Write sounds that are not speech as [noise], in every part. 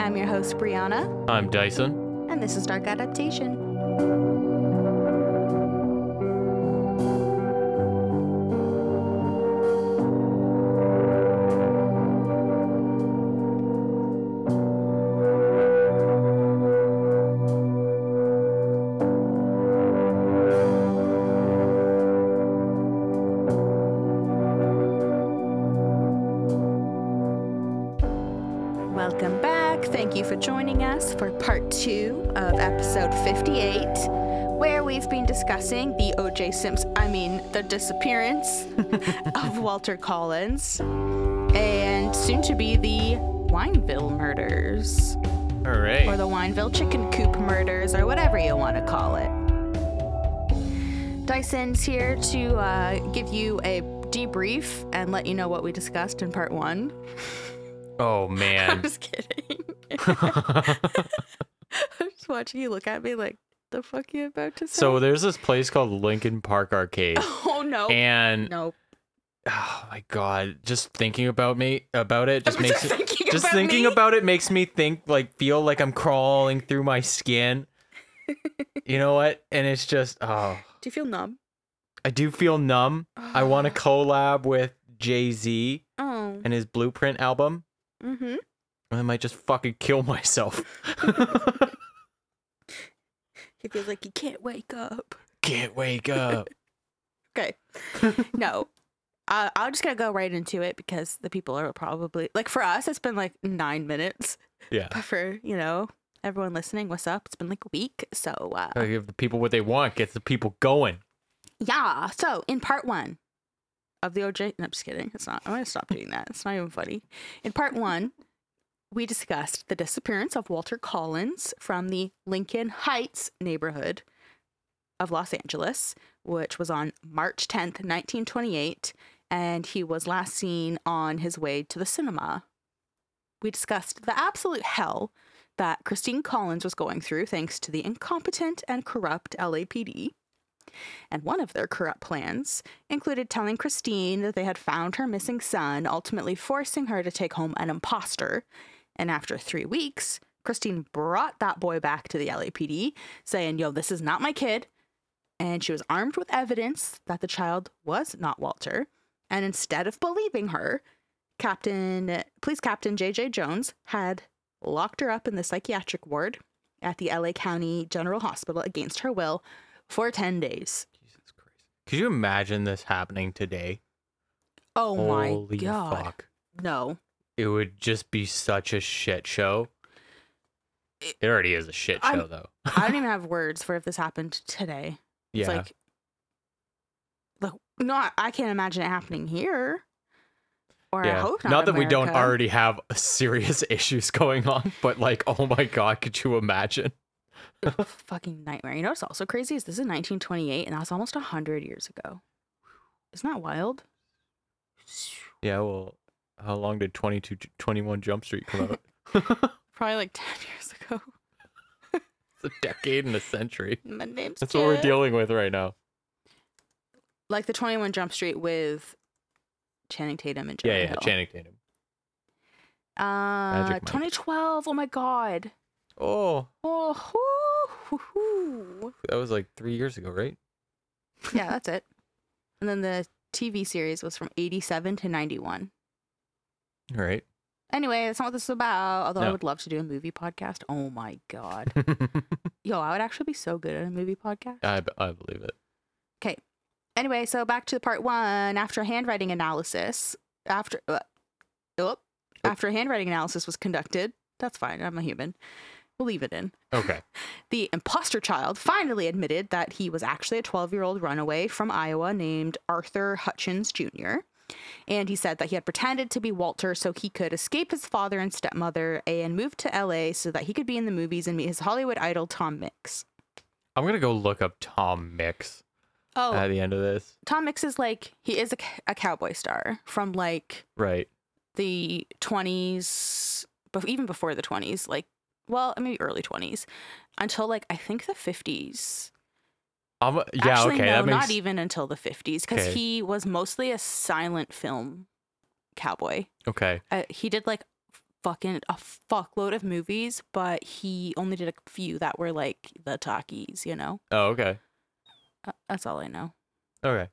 I'm your host, Brianna, I'm Dyson. and this is Dark Adaptation. Us for part two of episode 58, where we've been discussing the O.J. Simpson, I mean, the disappearance [laughs] of Walter Collins, and soon to be the Wineville murders, All right. or the Wineville chicken coop murders, or whatever you want to call it. Dyson's here to uh, give you a debrief and let you know what we discussed in part one. oh [laughs] man. I'm just kidding. [laughs] I'm just watching you look at me like, the fuck you about to say? so there's this place called Lincoln Park Arcade, [laughs] oh no, and no. [sighs] oh my god, just thinking about me about it just I'm makes just it. thinking Just about thinking me. about it makes me think like feel like I'm crawling through my skin. [laughs] you know what? And it's just oh, Do you feel numb? I do feel numb. I want to [gasps] collab with Jay Z Oh. and his Blueprint album. Mm-hmm. I might just fucking kill myself. He feels like he can't wake up. Can't wake up. [laughs] Okay. no. Uh, I'm just gonna go right into it because the people are probably like for us it's been like nine minutes, Yeah. but for you know everyone listening, what's up? It's been like a week, so uh, Gotta give the people what they want, get the people going. Yeah. So in part one of the OJ, no, I'm just kidding. It's not. I'm gonna stop doing that. It's not even funny. In part one, we discussed the disappearance of Walter Collins from the Lincoln Heights neighborhood of Los Angeles, which was on March 10th, 1928, and he was last seen on his way to the cinema. We discussed the absolute hell that Christine Collins was going through thanks to the incompetent and corrupt LAPD. And one of their corrupt plans included telling Christine that they had found her missing son, ultimately forcing her to take home an imposter. And after three weeks, Christine brought that boy back to the LAPD, saying, Yo, this is not my kid. And she was armed with evidence that the child was not Walter. And instead of believing her, Captain, Police Captain J.J. Jones had locked her up in the psychiatric ward at the LA County General Hospital against her will for 10 days. Jesus Christ. Could you imagine this happening today? Oh Holy my god. fuck. No. It would just be such a shit show. It- It already is a shit show, I'm- though. I don't even [laughs] have words for if this happened today. It's yeah. like like no, I- can't imagine it happening here. Or I hope Not, not. that we don't already have [laughs] serious issues going on, but like, oh my god, could you imagine? [laughs] fucking nightmare. You know what's also crazy is this is 1928 and that's almost 100 years ago. Isn't that wild? Yeah, well, how long did 22, 21 Jump Street come out? [laughs] Probably like 10 years ago. it's a decade and a century. [laughs] My name's That's what we're dealing with right now. Like the 21 Jump Street with Channing Tatum and Yeah, Jonah yeah, Hill. Channing Tatum. Uh, Mike. 2012. Oh my god. Oh, Oh, whoo, hoo, hoo. that was like three years ago, right? yeah, that's it. And then the TV series was from 87 to 91. All right. Anyway, that's not what this is about. Although I No. would love to do a movie podcast. Oh my god. [laughs] Yo, I would actually be so good at a movie podcast. I, b- I believe it. Okay. Anyway, so back to the part one. After handwriting analysis, after uh, oh, after handwriting analysis was conducted, that's fine. I'm a human. We'll leave it in. Okay. [laughs] The imposter child finally admitted that he was actually a 12 year old runaway from Iowa named Arthur Hutchins Jr. And he said that he had pretended to be Walter so he could escape his father and stepmother and move to LA so that he could be in the movies and meet his Hollywood idol, Tom Mix. I'm going to go look up Tom Mix Oh, at the end of this. Tom Mix is like, he is a cowboy star from like Right. the 20s, but even before the 20s, like, well, maybe early 20s, until like I think the 50s. Um, yeah, Actually, okay. no, makes not even until the 50s, because Okay. he was mostly a silent film cowboy. okay. Uh, he did like fucking a fuckload of movies, but he only did a few that were like the talkies, you know? Oh, okay. Uh, that's all I know. Okay.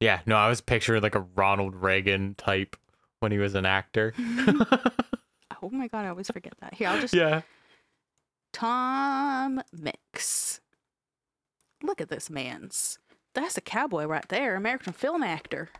Yeah, no, I was picturing like a Ronald Reagan type when he was an actor. [laughs] oh my god, I always forget that. Here, I'll just yeah. Tom Mix. Look at this man's. That's a cowboy right there, American film actor.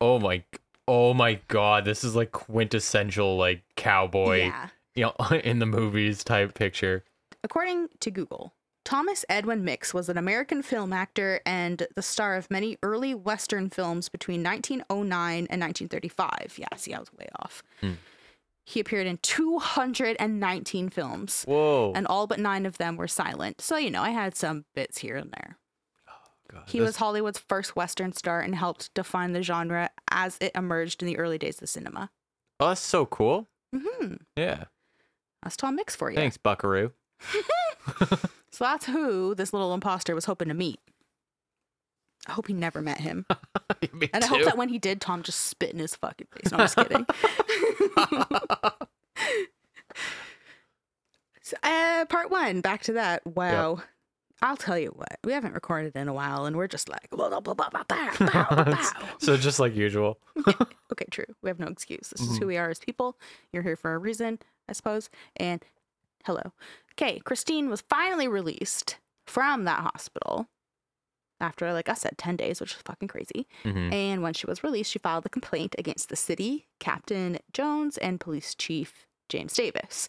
Oh my Oh my god, this is like quintessential like cowboy, Yeah. you know, [laughs] in the movies type picture. According to Google, Thomas Edwin Mix was an American film actor and the star of many early Western films between 1909 and 1935. Yeah, see, I was way off. Hmm. He appeared in 219 films, Whoa. and all but nine of them were silent. So, you know, I had some bits here and there. God, He this- was Hollywood's first Western star and helped define the genre as it emerged in the early days of cinema. Oh, that's so cool. hmm Yeah. That's Tom Mix for you. Thanks, Buckaroo. [laughs] [laughs] So that's who this little imposter was hoping to meet. I hope he never met him. [laughs] And I hope that when he did, Tom just spit in his fucking face. No, I'm just kidding so, uh, part one, back to that. Wow. Yep. I'll tell you what, we haven't recorded in a while and we're just like, blah, blah, blah, so just like usual. okay. [laughs] okay, true. We have no excuse. This mm-hmm. is who mm-hmm. we are as people. You're here for a reason, I suppose. And hello. Okay, Christine was finally released from that hospital after, like I said, 10 days, which is fucking crazy. Mhm. And when she was released, she filed a complaint against the city, Captain Jones, and Police Chief James Davis.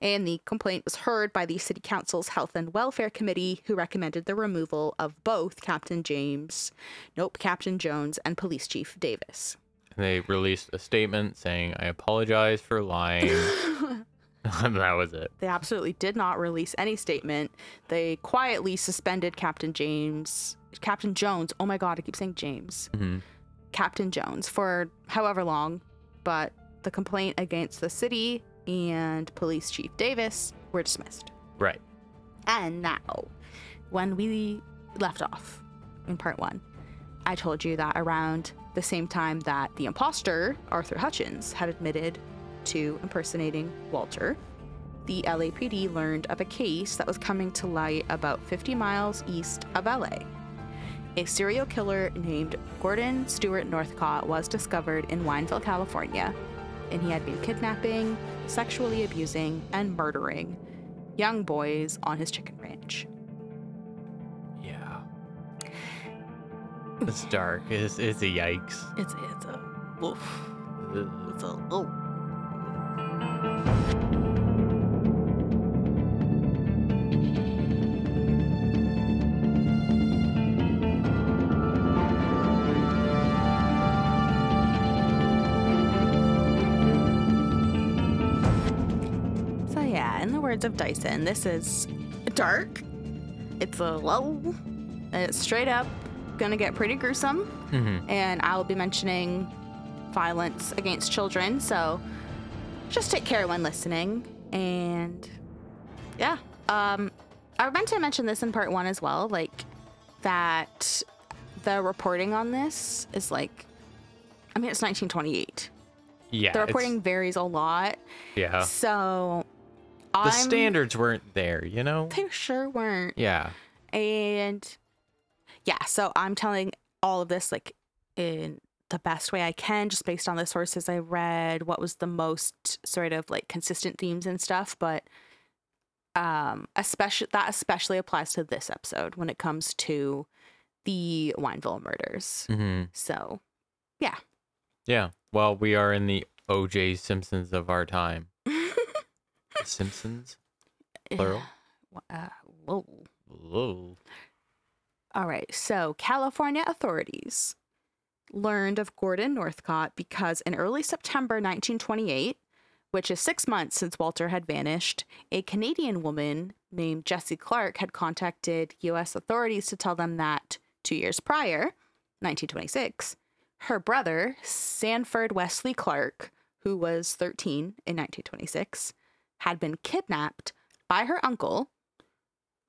And the complaint was heard by the City Council's Health and Welfare Committee, who recommended the removal of both Captain James, nope, Captain Jones, and Police Chief Davis. They released a statement saying, I apologize for lying. [laughs] [laughs] and that was it. They absolutely did not release any statement. They quietly suspended Captain James, Captain Jones. Oh my God, I keep saying James. hmm Captain Jones for however long, but the complaint against the city and Police Chief Davis were dismissed. Right. And now, when we left off in part one, I told you that around the same time that the imposter, Arthur Hutchins, had admitted to impersonating Walter, the LAPD learned of a case that was coming to light about 50 miles east of LA. A serial killer named Gordon Stewart Northcott was discovered in Wineville, California, and he had been kidnapping, sexually abusing, and murdering young boys on his chicken ranch. Yeah. [laughs] It's dark. It's, it's a yikes. It's it's a oof. Ugh. It's a oh. So yeah, in the words of Dyson, this is dark. It's a low. It's straight up gonna get pretty gruesome Mhm. and I'll be mentioning violence against children. So just take care when listening. And yeah, um, I meant to mention this in part one as well, like that the reporting on this is like, I mean, it's 1928. Yeah. The reporting varies a lot. Yeah. So The I'm, standards weren't there, you know? They sure weren't. Yeah. And yeah, so I'm telling all of this like in the best way I can, just based on the sources I read, what was the most sort of like consistent themes and stuff. But um especially that especially applies to this episode when it comes to the Wineville murders. hmm So yeah. Yeah. Well, we are in the OJ Simpsons of our time. [laughs] Simpsons? Plural? uh, whoa. Whoa. All right. So, California authorities learned of Gordon Northcott because in early September 1928, which is six months since Walter had vanished, a Canadian woman named Jessie Clark had contacted U.S. authorities to tell them that two years prior, 1926, her brother, Sanford Wesley Clark, who was 13 in 1926, had been kidnapped by her uncle,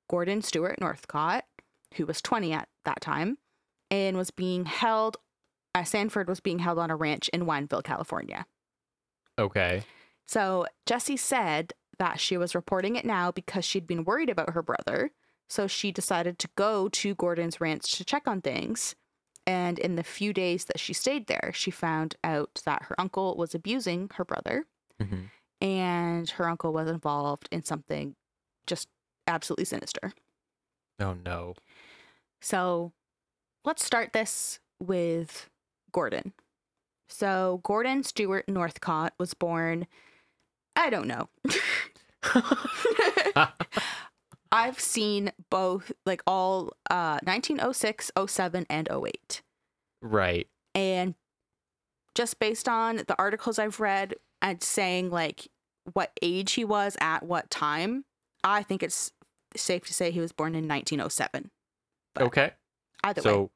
Gordon Stewart Northcott, who was 20 at that time, and was being held, uh, Sanford was being held on a ranch in Wineville, California. Okay. So Jessie said that she was reporting it now because she'd been worried about her brother. So she decided to go to Gordon's ranch to check on things. And in the few days that she stayed there, she found out that her uncle was abusing her brother Mhm. and her uncle was involved in something just absolutely sinister. Oh no. So let's start this with Gordon. So Gordon Stewart Northcott was born, I don't know. [laughs] I've seen both, like all uh, 1906, 07, and 08. right. And just based on the articles I've read and saying like what age he was at what time, I think it's safe to say he was born in 1907. But Okay. Either So way,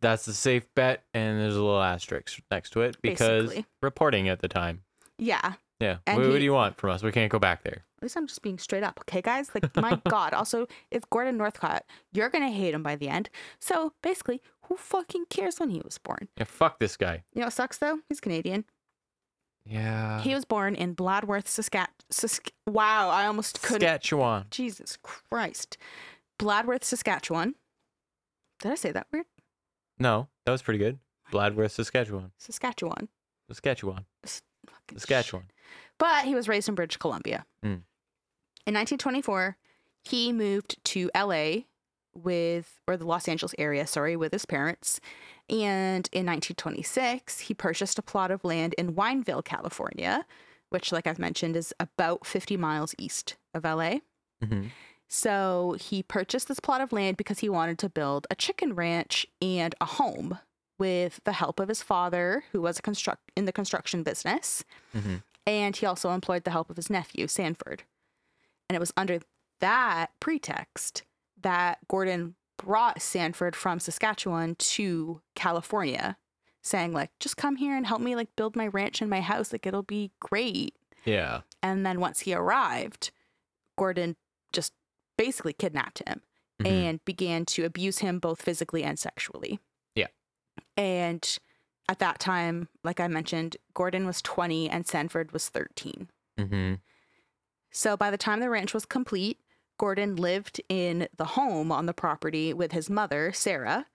that's the safe bet, and there's a little asterisk next to it because Basically. reporting at the time. yeah. Yeah. And what, what he- do you want from us? We can't go back there. At least I'm just being straight up, okay, guys? Like, my [laughs] God. Also, it's Gordon Northcott. You're gonna hate him by the end. So basically, who fucking cares when he was born? Yeah. Fuck this guy. You know what sucks though? He's Canadian. Yeah. He was born in Bladworth, Saskatchewan. Sask- wow, I almost couldn't. Saskatchewan. Jesus Christ. Bladworth, Saskatchewan. Did I say that weird? No, that was pretty good. Bladworth, Saskatchewan. Saskatchewan. Saskatchewan. S- Saskatchewan. But he was raised in British Columbia. Mm. In 1924, he moved to LA with, or the Los Angeles area, sorry, with his parents. And in 1926, he purchased a plot of land in Wineville, California, which, like I've mentioned, is about 50 miles east of LA. hmm So he purchased this plot of land because he wanted to build a chicken ranch and a home with the help of his father, who was a construct in the construction business, hmm and he also employed the help of his nephew, Sanford. And it was under that pretext that Gordon brought Sanford from Saskatchewan to California, saying like, "Just come here and help me like build my ranch and my house. Like it'll be great." Yeah. And then once he arrived, Gordon just basically kidnapped him Mhm. and began to abuse him both physically and sexually. Yeah. And at that time, like I mentioned, Gordon was 20 and Sanford was 13. hmm So by the time the ranch was complete, Gordon lived in the home on the property with his mother, Sarah,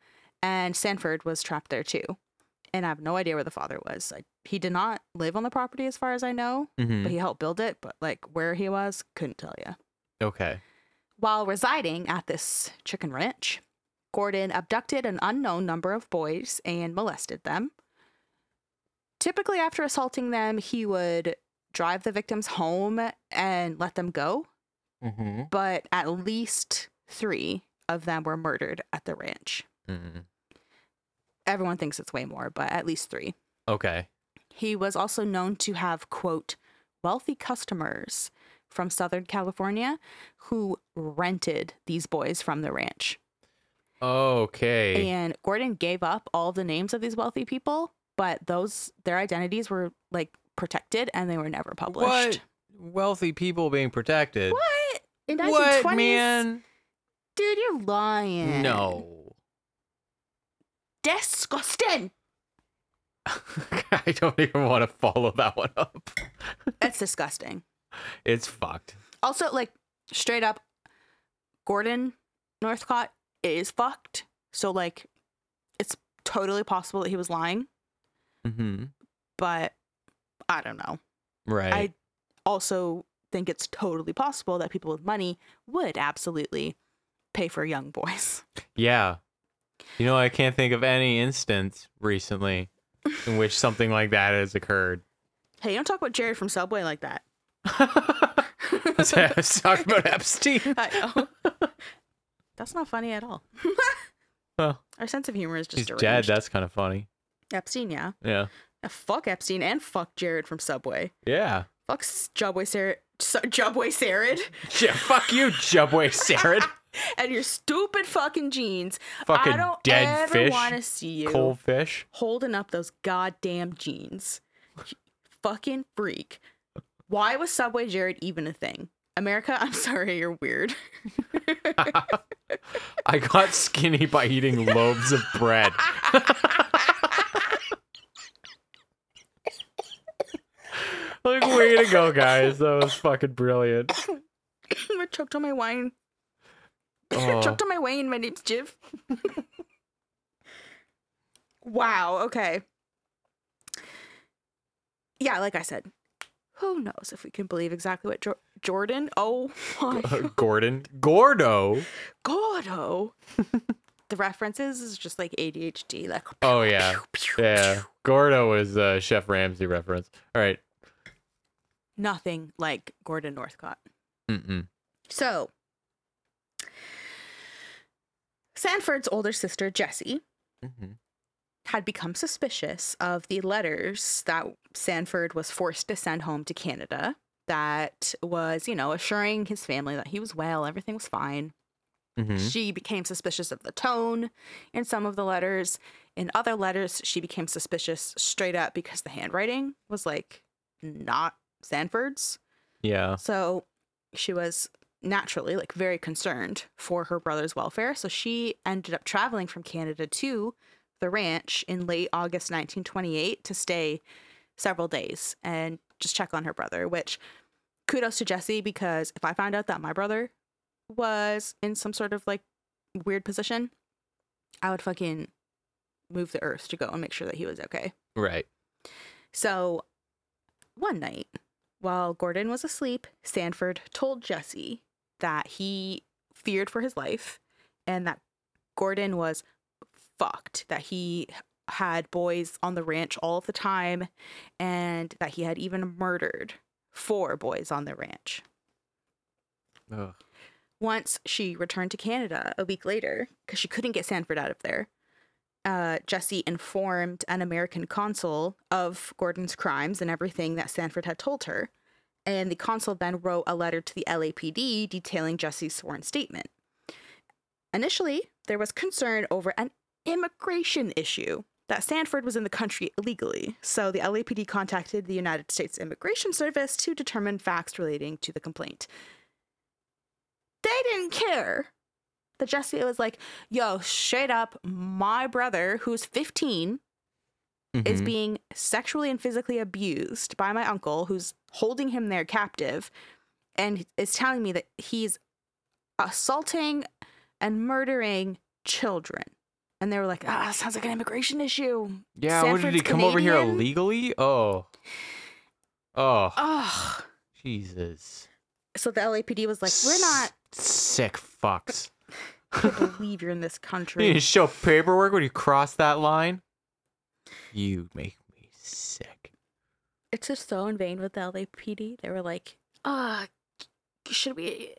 and Sanford was trapped there too. And I have no idea where the father was. Like, he did not live on the property as far as I know, hmm but he helped build it. But like where he was, couldn't tell you. Okay. While residing at this chicken ranch, Gordon abducted an unknown number of boys and molested them. Typically, after assaulting them, he would drive the victims home and let them go, hmm but at least three of them were murdered at the ranch. hmm Everyone thinks it's way more, but at least three. Okay. He was also known to have, quote, wealthy customers from Southern California who rented these boys from the ranch. Okay. And Gordon gave up all the names of these wealthy people, but those their identities were like protected and they were never published. What? Wealthy people being protected. What? In What, 1920s? man? Dude, you're lying. No. Disgusting. [laughs] I don't even want to follow that one up. That's disgusting. It's fucked. Also, like straight up, Gordon Northcott is fucked. So like, it's totally possible that he was lying, hmm but I don't know. Right. I also think it's totally possible that people with money would absolutely pay for young boys. yeah. You know, I can't think of any instance recently in which something like that has occurred. Hey, don't talk about Jared from Subway like that. [laughs] I was talking about Epstein. I know. That's not funny at all. [laughs] Well, Our sense of humor is just he's dead. deranged. That's kind of funny. Epstein, yeah. Yeah. Uh, fuck Epstein and fuck Jared from Subway. Yeah. Fuck S- Jubway Sarah. Jubway Sarah [laughs] Yeah. Fuck you, Jubway Sarah. and your stupid fucking jeans. Fucking I don't dead ever fish. want to see you Cold fish. holding up those goddamn jeans. Fucking freak. Why was Subway Jared even a thing? America, [laughs] I'm sorry, you're weird. [laughs] I got skinny by eating loaves of bread. [laughs] like, way to go, guys. That was fucking brilliant. [coughs] I choked on my wine. [coughs] Oh. choked on my wine. My name's Jiv. wow. Okay. Yeah, like I said, who knows if we can believe exactly what Jor- Jordan? Oh my Gordon. Gordo. Gordo. [laughs] the references is just like ADHD. Like Oh, yeah. Yeah. Gordo is a Chef Ramsay reference. All right. nothing like Gordon Northcott. Mm-mm. So, Sanford's older sister, Jessie, Mm-hmm. Had become suspicious of the letters that Sanford was forced to send home to Canada that was, you know, assuring his family that he was well, everything was fine. Mm-hmm. She became suspicious of the tone in some of the letters. In other letters, she became suspicious straight up because the handwriting was like not Sanford's. Yeah. So she was naturally like very concerned for her brother's welfare. So she ended up traveling from Canada to the ranch in late August 1928 to stay several days and just check on her brother, which kudos to Jessie because if I found out that my brother was in some sort of like weird position, I would fucking move the earth to go and make sure that he was okay. Right. So one night, while Gordon was asleep, Sanford told Jessie that he feared for his life and that Gordon was fucked, that he had boys on the ranch all the time and that he had even murdered four boys on the ranch. Ugh. Once she returned to Canada a week later, because she couldn't get Sanford out of there, uh, Jessie informed an American consul of Gordon's crimes and everything that Sanford had told her. And the consul then wrote a letter to the LAPD detailing Jessie's sworn statement. Initially, there was concern over an immigration issue that Sanford was in the country illegally. So the LAPD contacted the United States Immigration Service to determine facts relating to the complaint they didn't care. That Jessie was like, yo, straight up, my brother, who's 15, is Mhm. being sexually and physically abused by my uncle, who's holding him there captive, and is telling me that he's assaulting and murdering children. And they were like, ah, sounds like an immigration issue. Yeah, what did he Sanford's come over here Canadian? illegally? Oh. Oh, Ugh. Jesus. So the LAPD was like, we're not, sick fucks. I can't believe you're in this [laughs] You need country. to show paperwork when you cross that line. You make me sick. it's just so in vain with the LAPD. They were like, uh, should we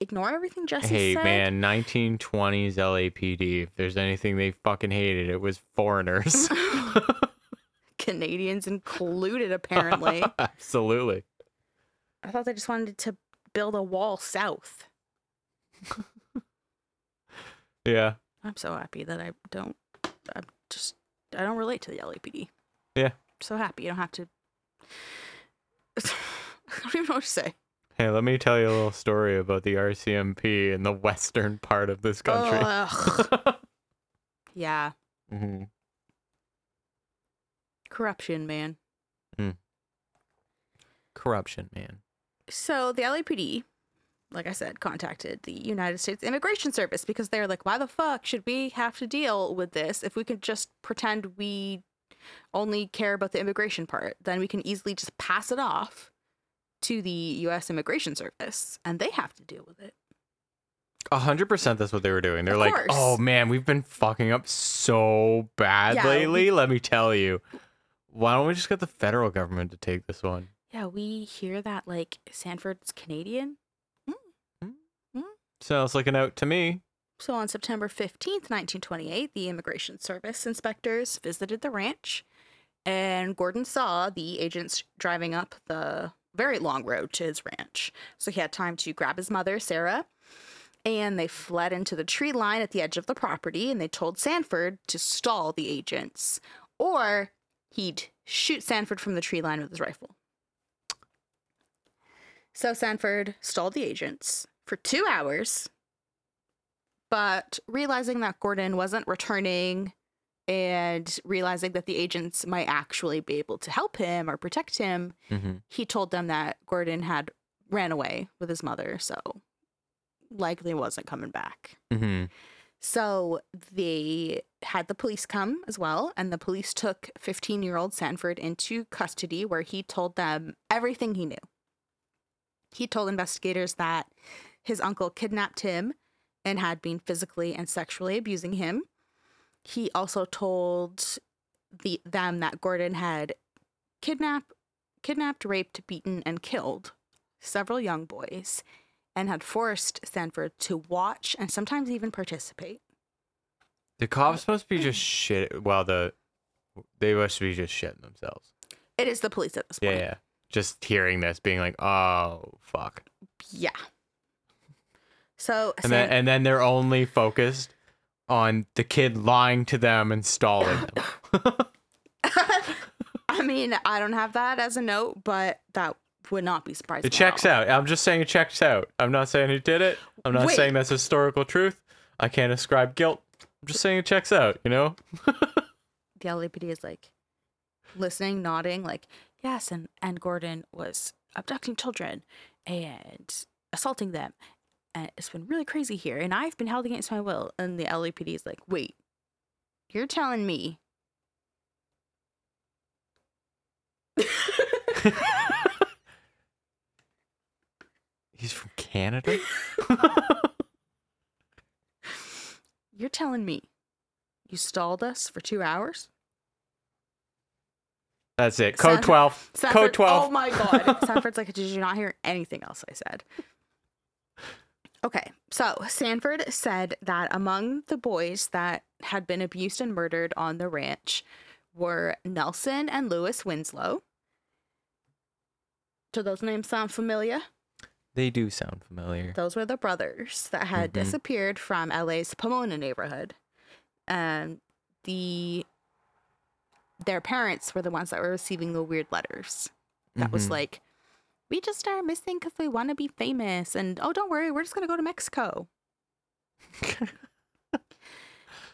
ignore everything Jessie said. hey said? man, 1920s LAPD. If there's anything they fucking hated, it was foreigners. [laughs] [laughs] Canadians included, apparently. [laughs] Absolutely. I thought they just wanted to build a wall south. Yeah. I'm so happy that I don't. I'm just. I don't relate to the LAPD. Yeah. so happy you don't have to. I don't even know what to say. Hey, let me tell you a little story about the RCMP in the [laughs] western part of this country. Ugh. [laughs] yeah, hmm corruption, man. Corruption, man. So the LAPD, like I said, contacted the United States Immigration Service because they're like, why the fuck should we have to deal with this if we could just pretend we only care about the immigration part? Then we can easily just pass it off to the U.S. Immigration Service and they have to deal with it. A hundred percent that's what they were doing. They're Of like, course. oh man, we've been fucking up so bad Yeah, lately. Let me tell you. Why don't we just get the federal government to take this one? Yeah, we hear that like Sanford's Canadian. Hmm. Hmm. Hmm. Sounds like an out to me. So on September 15th, 1928, the Immigration Service inspectors visited the ranch and Gordon saw the agents driving up the very long road to his ranch. So he had time to grab his mother, Sarah, and they fled into the tree line at the edge of the property and they told Sanford to stall the agents or he'd shoot Sanford from the tree line with his rifle. So Sanford stalled the agents for two hours but realizing that Gordon wasn't returning and realizing that the agents might actually be able to help him or protect him, hmm he told them that Gordon had ran away with his mother, so likely wasn't coming back. hmm So they had the police come as well, and the police took 15 year old Sanford into custody where he told them everything he knew. He told investigators that his uncle kidnapped him and had been physically and sexually abusing him. He also told the them that Gordon had kidnapped, kidnapped, raped, beaten, and killed several young boys and had forced Sanford to watch and sometimes even participate. The cops must be just shit. Well, the they must be just shitting themselves. It is the police at this point. yeah. Just hearing this, being like, "Oh fuck," Yeah. So and then and then they're only focused on the kid lying to them and stalling them. [laughs] [laughs] I mean, I don't have that as a note, but that would not be surprising. It checks out. I'm just saying it checks out. I'm not saying who did it. I'm not Wait. saying that's historical truth. I can't ascribe guilt. I'm just saying it checks out. You know. [laughs] The LAPD is like listening, nodding, like yes, and and Gordon was abducting children and assaulting them, and it's been really crazy here, and I've been held against my will. And the LAPD is like, wait, you're telling me? [laughs] He's from Canada. [laughs] You're telling me you stalled us for two hours? That's it. Code San- twelve. Sanford, Code twelve. Oh my god. Sanford's [laughs] like, did you not hear anything else I said? Okay, so Sanford said that among the boys that had been abused and murdered on the ranch were Nelson and Lewis Winslow. Do those names sound familiar? They do sound familiar. Those were the brothers that had Mhm. disappeared from LA's Pomona neighborhood. And the their parents were the ones that were receiving the weird letters. That was Mhm. like, we just are missing because we want to be famous. And oh, don't worry, we're just going to go to Mexico. [laughs]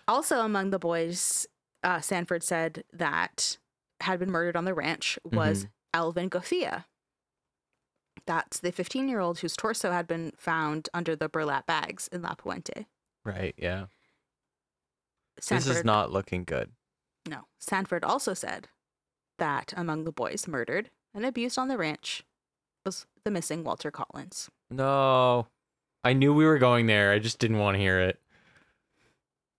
Also, among the boys, uh, Sanford said that had been murdered on the ranch was Alvin Gothea. That's the 15 year old whose torso had been found under the burlap bags in La Puente. right. Yeah. Sanford, This is not looking good. no. Sanford also said that among the boys murdered and abused on the ranch was the missing Walter Collins. No. I knew we were going there. I just didn't want to hear it.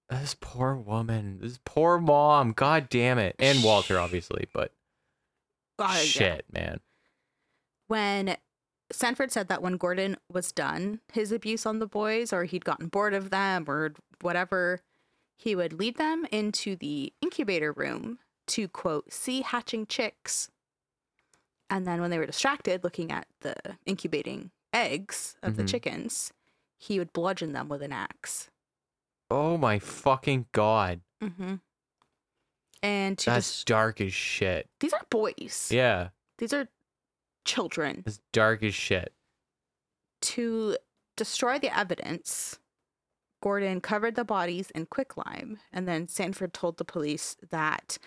This poor woman. This poor mom. God damn it. And Walter, obviously, but yeah. shit, man. when Sanford said that when Gordon was done his abuse on the boys, or he'd gotten bored of them, or whatever, he would lead them into the incubator room to quote, see hatching chicks. And then when they were distracted looking at the incubating eggs of the Mhm. chickens, he would bludgeon them with an axe. Oh my fucking god. Mm-hmm. And to That's just, dark as shit. these are boys. Yeah. These are children. It's dark as shit. to destroy the evidence, Gordon covered the bodies in quicklime, and then Sanford told the police that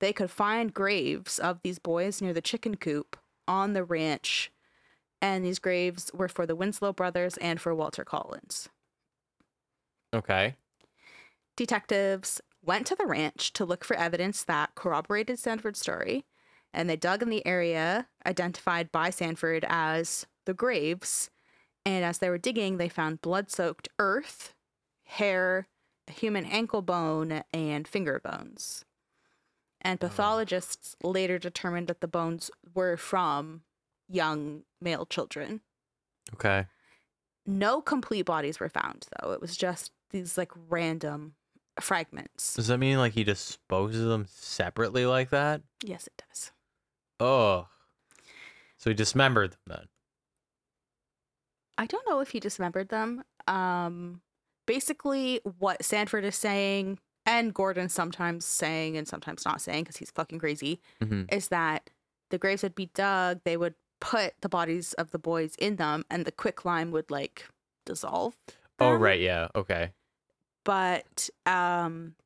they could find graves of these boys near the chicken coop on the ranch, and these graves were for the Winslow brothers and for Walter Collins. Okay. Detectives went to the ranch to look for evidence that corroborated Sanford's story, and they dug in the area identified by Sanford as the graves. And as they were digging, they found blood soaked earth, hair, a human ankle bone, and finger bones. And Oh. pathologists later determined that the bones were from young male children. Okay. No complete bodies were found, though. It was just these like random fragments. Does that mean like he disposes them separately like that? Yes, it does. Oh. So he dismembered them then. I don't know if he dismembered them. Um, basically, what Sanford is saying, and Gordon sometimes saying and sometimes not saying because he's fucking crazy, Mhm. is that the graves would be dug, they would put the bodies of the boys in them, and the quicklime would like dissolve. Oh right, yeah. Okay. But um,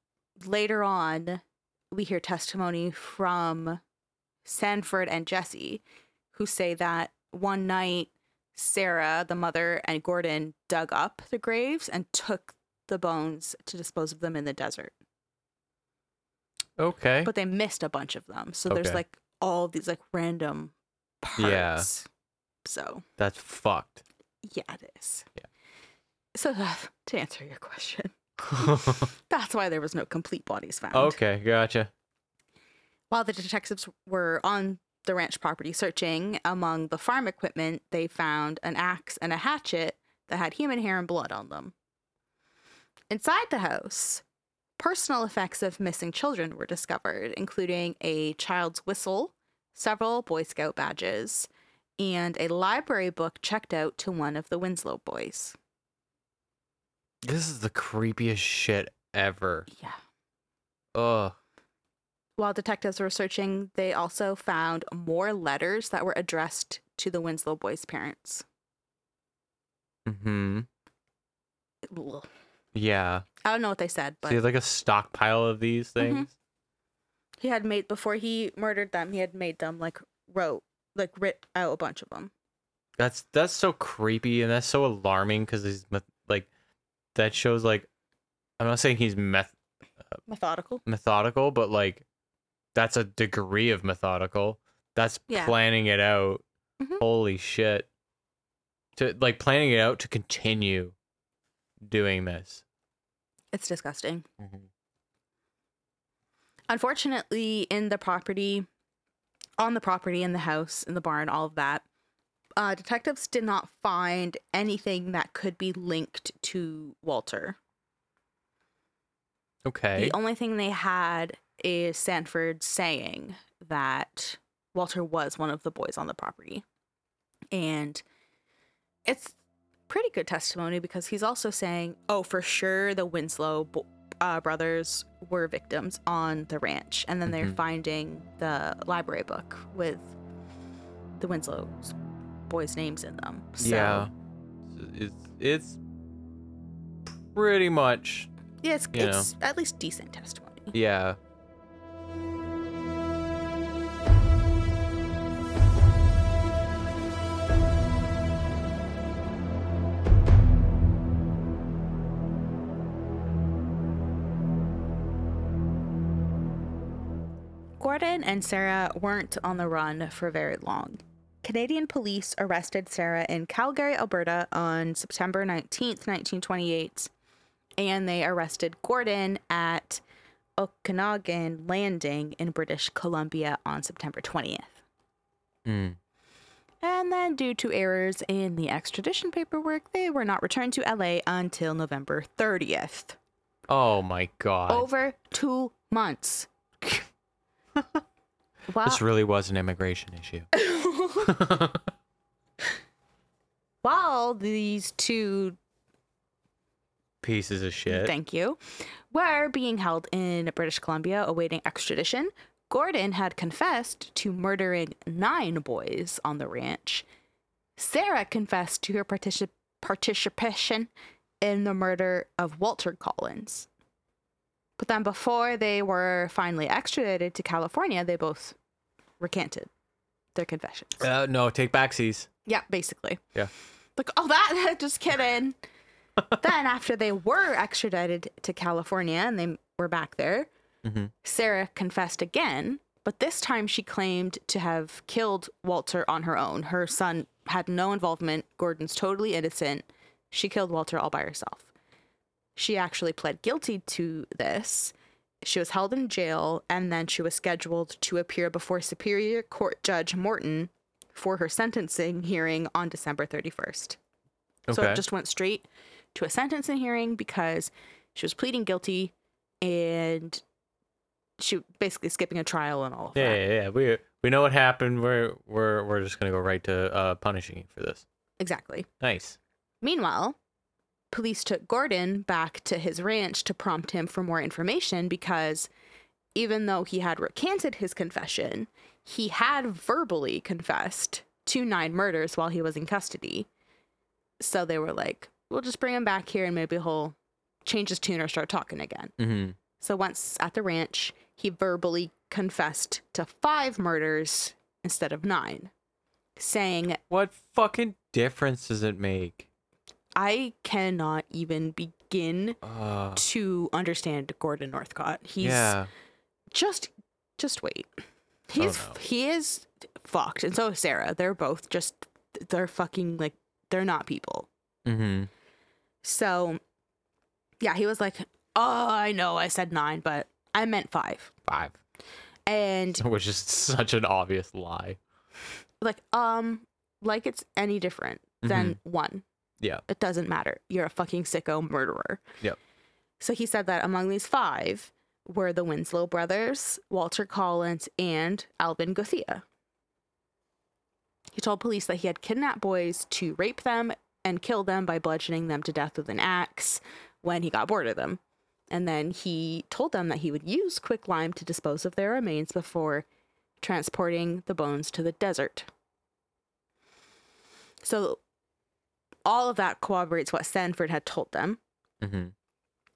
later on, we hear testimony from Sanford and Jessie, who say that one night Sarah, the mother, and Gordon dug up the graves and took the bones to dispose of them in the desert. Okay. But they missed a bunch of them. So there's like all these like random parts. Yeah. So That's fucked. yeah, it is. Yeah. So uh, to answer your question, [laughs] that's why there was no complete bodies found. okay, gotcha. While the detectives were on the ranch property searching among the farm equipment, they found an axe and a hatchet that had human hair and blood on them. Inside the house, personal effects of missing children were discovered, including a child's whistle, several Boy Scout badges, and a library book checked out to one of the Winslow boys. This is the creepiest shit ever. Yeah. Ugh. While detectives were searching, they also found more letters that were addressed to the Winslow boys' parents. Hmm. Yeah. I don't know what they said, but So you have like a stockpile of these Mhm. things. he had made before he murdered them. He had made them like wrote like writ out a bunch of them. That's that's so creepy and that's so alarming because he's meth- like that shows like I'm not saying he's meth Methodical. methodical, but like that's a degree of methodical. That's Yeah. planning it out. Mhm. Holy shit. To like planning it out to continue doing this. It's disgusting. Mm-hmm. Unfortunately, in the property, on the property, in the house, in the barn, all of that, uh, detectives did not find anything that could be linked to Walter. Okay. The only thing they had is Sanford saying that Walter was one of the boys on the property. And it's pretty good testimony because he's also saying, oh, for sure the Winslow uh, brothers were victims on the ranch. And then they're Mhm. finding the library book with the Winslow boys' names in them. So, Yeah. It's it's pretty much Yeah, it's, it's at least decent testimony. yeah. And Sarah weren't on the run for very long. Canadian police arrested Sarah in Calgary, Alberta on September 19th, 1928, and they arrested Gordon at Okanagan Landing in British Columbia on September 20th. Mm. And then, due to errors in the extradition paperwork, they were not returned to LA until November 30th. Oh my god. Over two months. [laughs] wow. This really was an immigration issue. [laughs] [laughs] While these two, Pieces of shit. thank you, were being held in British Columbia awaiting extradition, Gordon had confessed to murdering nine boys on the ranch. Sarah confessed to her particip- participation in the murder of Walter Collins. But then, before they were finally extradited to California, they both recanted their confessions. Uh, no, take backsies. Yeah, basically. Yeah. Like, oh, that, [laughs] just kidding. [laughs] then, after they were extradited to California and they were back there, Mm-hmm. Sarah confessed again, but this time she claimed to have killed Walter on her own. Her son had no involvement. Gordon's totally innocent. She killed Walter all by herself. She actually pled guilty to this. She was held in jail and then she was scheduled to appear before Superior Court Judge Morton for her sentencing hearing on December 31st. Okay. So it just went straight to a sentencing hearing because she was pleading guilty and she basically skipping a trial and all of Yeah, that. yeah, yeah. We we know what happened. We're we're we're just gonna go right to uh, punishing you for this. Exactly. Nice. Meanwhile, police took Gordon back to his ranch to prompt him for more information because even though he had recanted his confession, he had verbally confessed to nine murders while he was in custody. So they were like, we'll just bring him back here and maybe he'll change his tune or start talking again. Mm-hmm. So once at the ranch, he verbally confessed to five murders instead of nine, saying, What fucking difference does it make? I cannot even begin Uh, to understand Gordon Northcott. He's yeah. just just wait. He's no. he is fucked, and so is Sarah. They're both just they're fucking like they're not people. Mm-hmm. So yeah, he was like, "Oh, I know, I said nine, but I meant five. Five. And [laughs] Which is such an obvious lie. like, um, like it's any different than one. Yeah. It doesn't matter. You're a fucking sicko murderer. Yep. So he said that among these five were the Winslow brothers, Walter Collins, and Alvin Gothea. He told police that he had kidnapped boys to rape them and kill them by bludgeoning them to death with an axe when he got bored of them. And then he told them that he would use quicklime to dispose of their remains before transporting the bones to the desert. So all of that corroborates what Sanford had told them. Mm-hmm.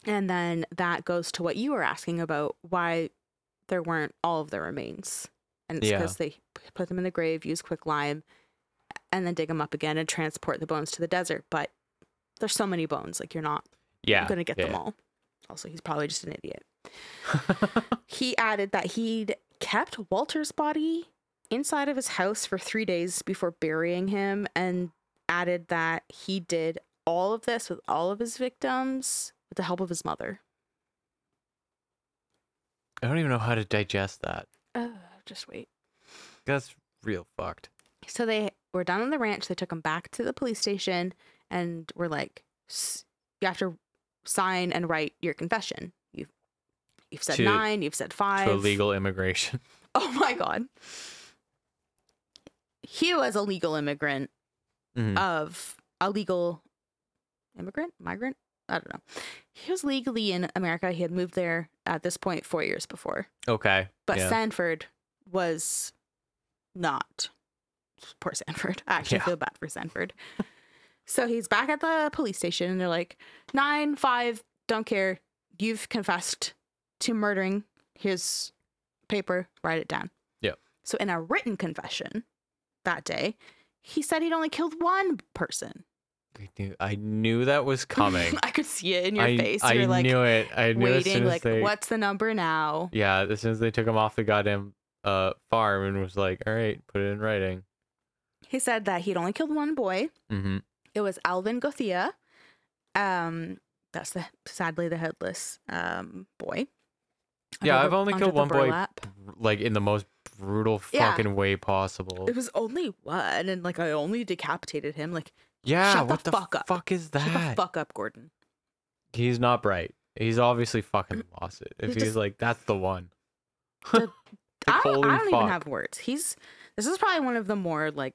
And then that goes to what you were asking about why there weren't all of the remains. And it's Yeah. because they put them in the grave, use quicklime, and then dig them up again and transport the bones to the desert. But there's so many bones, like you're not Yeah. going to get them all. Also, he's probably just an idiot. [laughs] he added that he'd kept Walter's body inside of his house for three days before burying him and added that he did all of this with all of his victims with the help of his mother. I don't even know how to digest that. Uh, just wait. That's real fucked. So they were down on the ranch. They took him back to the police station and were like, "S- "You have to sign and write your confession. You've you've said To- nine. You've said five. To illegal immigration. [laughs] Oh my god. He was a legal immigrant Mhm. of a legal immigrant, migrant. I don't know. He was legally in America. He had moved there at this point four years before. okay. But yeah. Sanford was not. Poor Sanford. I actually Yeah. feel bad for Sanford. [laughs] so he's back at the police station and they're like, nine, five, don't care. You've confessed to murdering. Here's paper, write it down. Yep. So in a written confession that day, he said he'd only killed one person. I knew, I knew that was coming. [laughs] I could see it in your I, face. I You're like knew it. I knew waiting, like, they, what's the number now? Yeah, as soon as they took him off the goddamn uh farm and was like, "All right, put it in writing." He said that he'd only killed one boy. Mm-hmm. It was Alvin Gothea. Um, that's the sadly the headless um boy. Yeah, I've only killed one boy burlap. like in the most brutal Yeah. fucking way possible. It was only one, and like I only decapitated him. Like Yeah, Shut the what the, fuck up. fuck is shut the that? fuck up, Gordon. He's not bright. He's obviously fucking mm, lost it. If He he's just- like, that's the one. [laughs] I Like, don't, holy I don't even fuck. have words. He's this is probably one of the more like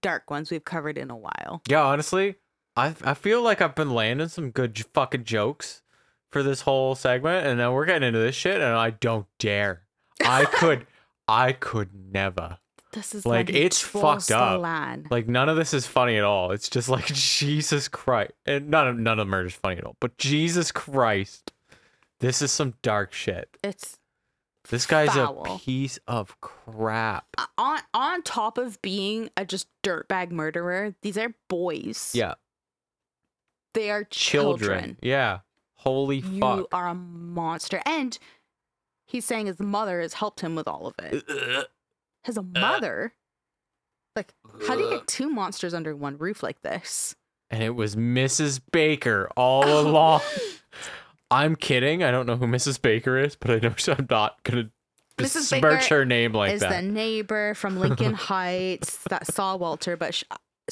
dark ones we've covered in a while. Yeah, honestly, I I feel like I've been landing some good j- fucking jokes for this whole segment, and now we're getting into this shit, and I don't dare. I could, [laughs] I could never. This is Like, it's fucked up. line. Like none of this is funny at all. It's just like [laughs] Jesus Christ, and none of none of the murder's funny at all. But Jesus Christ, this is some dark shit. It's This guy's Foul. a piece of crap. uh, on on top of being a just dirtbag murderer. These are boys. Yeah, they are children. children. Yeah, holy You fuck. You are a monster, and he's saying his mother has helped him with all of it. Uh, His mother, like, how do you get two monsters under one roof like this? And it was Mrs. Baker all along. [laughs] I'm kidding. I don't know who Mrs. Baker is, but I know [laughs] I'm not gonna besmirch her name like is that. the neighbor from Lincoln [laughs] Heights that saw Walter, but sh-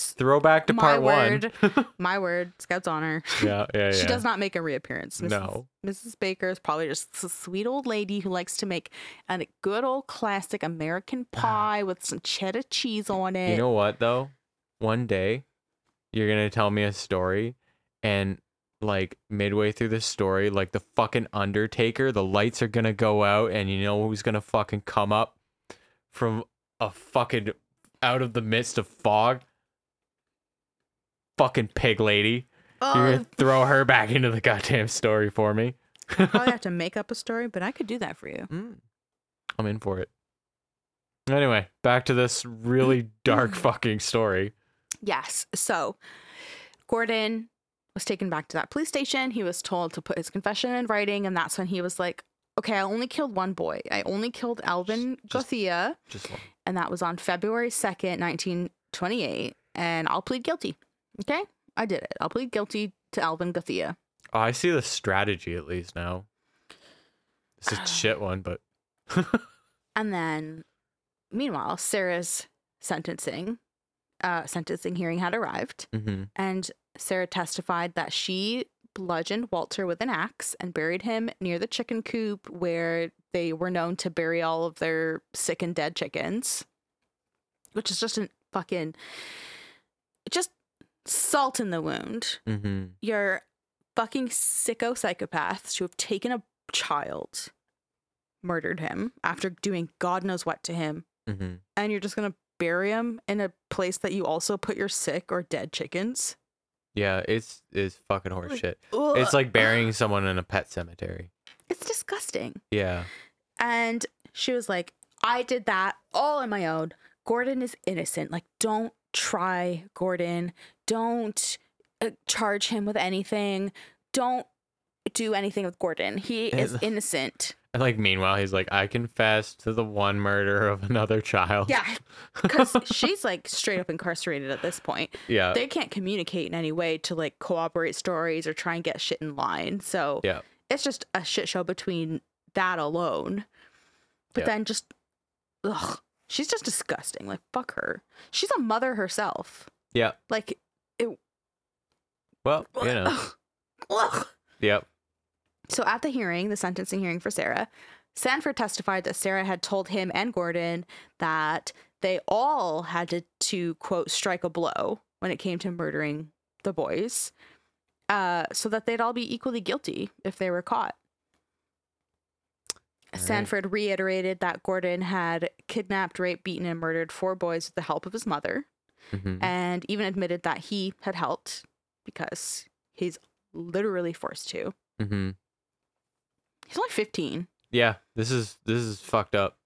Throwback to my part word, one. [laughs] my word, Scout's honor. yeah, yeah, [laughs] yeah. She does not make a reappearance. Mrs. No. Mrs. Baker is probably just a sweet old lady who likes to make a good old classic American [sighs] pie with some cheddar cheese on it. You know what though? One day you're gonna tell me a story and like midway through the story, like the fucking Undertaker, the lights are gonna go out and you know who's gonna fucking come up from a fucking out of the midst of fog? Fucking pig lady. You're gonna throw her back into the goddamn story for me. I probably have [laughs] to make up a story, but I could do that for you. Mm. I'm in for it. Anyway, back to this really [clears throat] dark fucking story. Yes. So Gordon was taken back to that police station. He was told to put his confession in writing, and that's when he was like, Okay, I only killed one boy. I only killed Alvin Just- Gothea, Just one. and that was on February 2nd, 1928. And I'll plead guilty. Okay? I did it. I'll plead guilty to Alvin Gothea. Oh, I see the strategy at least now. It's a [sighs] shit one, but [laughs] And then, meanwhile, Sarah's sentencing, uh, sentencing hearing had arrived. hmm and Sarah testified that she bludgeoned Walter with an axe and buried him near the chicken coop where they were known to bury all of their sick and dead chickens, which is just a fucking just salt in the wound. hmm You're fucking sicko psychopaths who have taken a child, murdered him after doing God knows what to him, hmm and you're just gonna bury him in a place that you also put your sick or dead chickens. Yeah, it's it's fucking horse Like, It's like burying someone in a pet cemetery. It's disgusting. Yeah. And she was like, I did that all on my own. Gordon is innocent. Like, don't try Gordon. Don't uh, charge him with anything. Don't do anything with Gordon. He is And- innocent. And like meanwhile, he's like, I confess to the one murder of [laughs] another child. Yeah. Because [laughs] she's like straight up incarcerated at this point. Yeah. They can't communicate in any way to like cooperate stories or try and get shit in line. So Yeah. it's just a shit show between that alone. But Yeah. then just, ugh, she's just disgusting. Like, fuck her. She's a mother herself. Yeah. Like, it, Well, you know. [laughs] Yep. So at the hearing, the sentencing hearing for Sarah, Sanford testified that Sarah had told him and Gordon that they all had to, to quote, strike a blow when it came to murdering the boys, uh, so that they'd all be equally guilty if they were caught. All right. Sanford reiterated that Gordon had kidnapped, raped, beaten, and murdered four boys with the help of his mother, hmm and even admitted that he had helped because he's literally forced to. hmm He's only 15. Yeah. This is this is fucked up.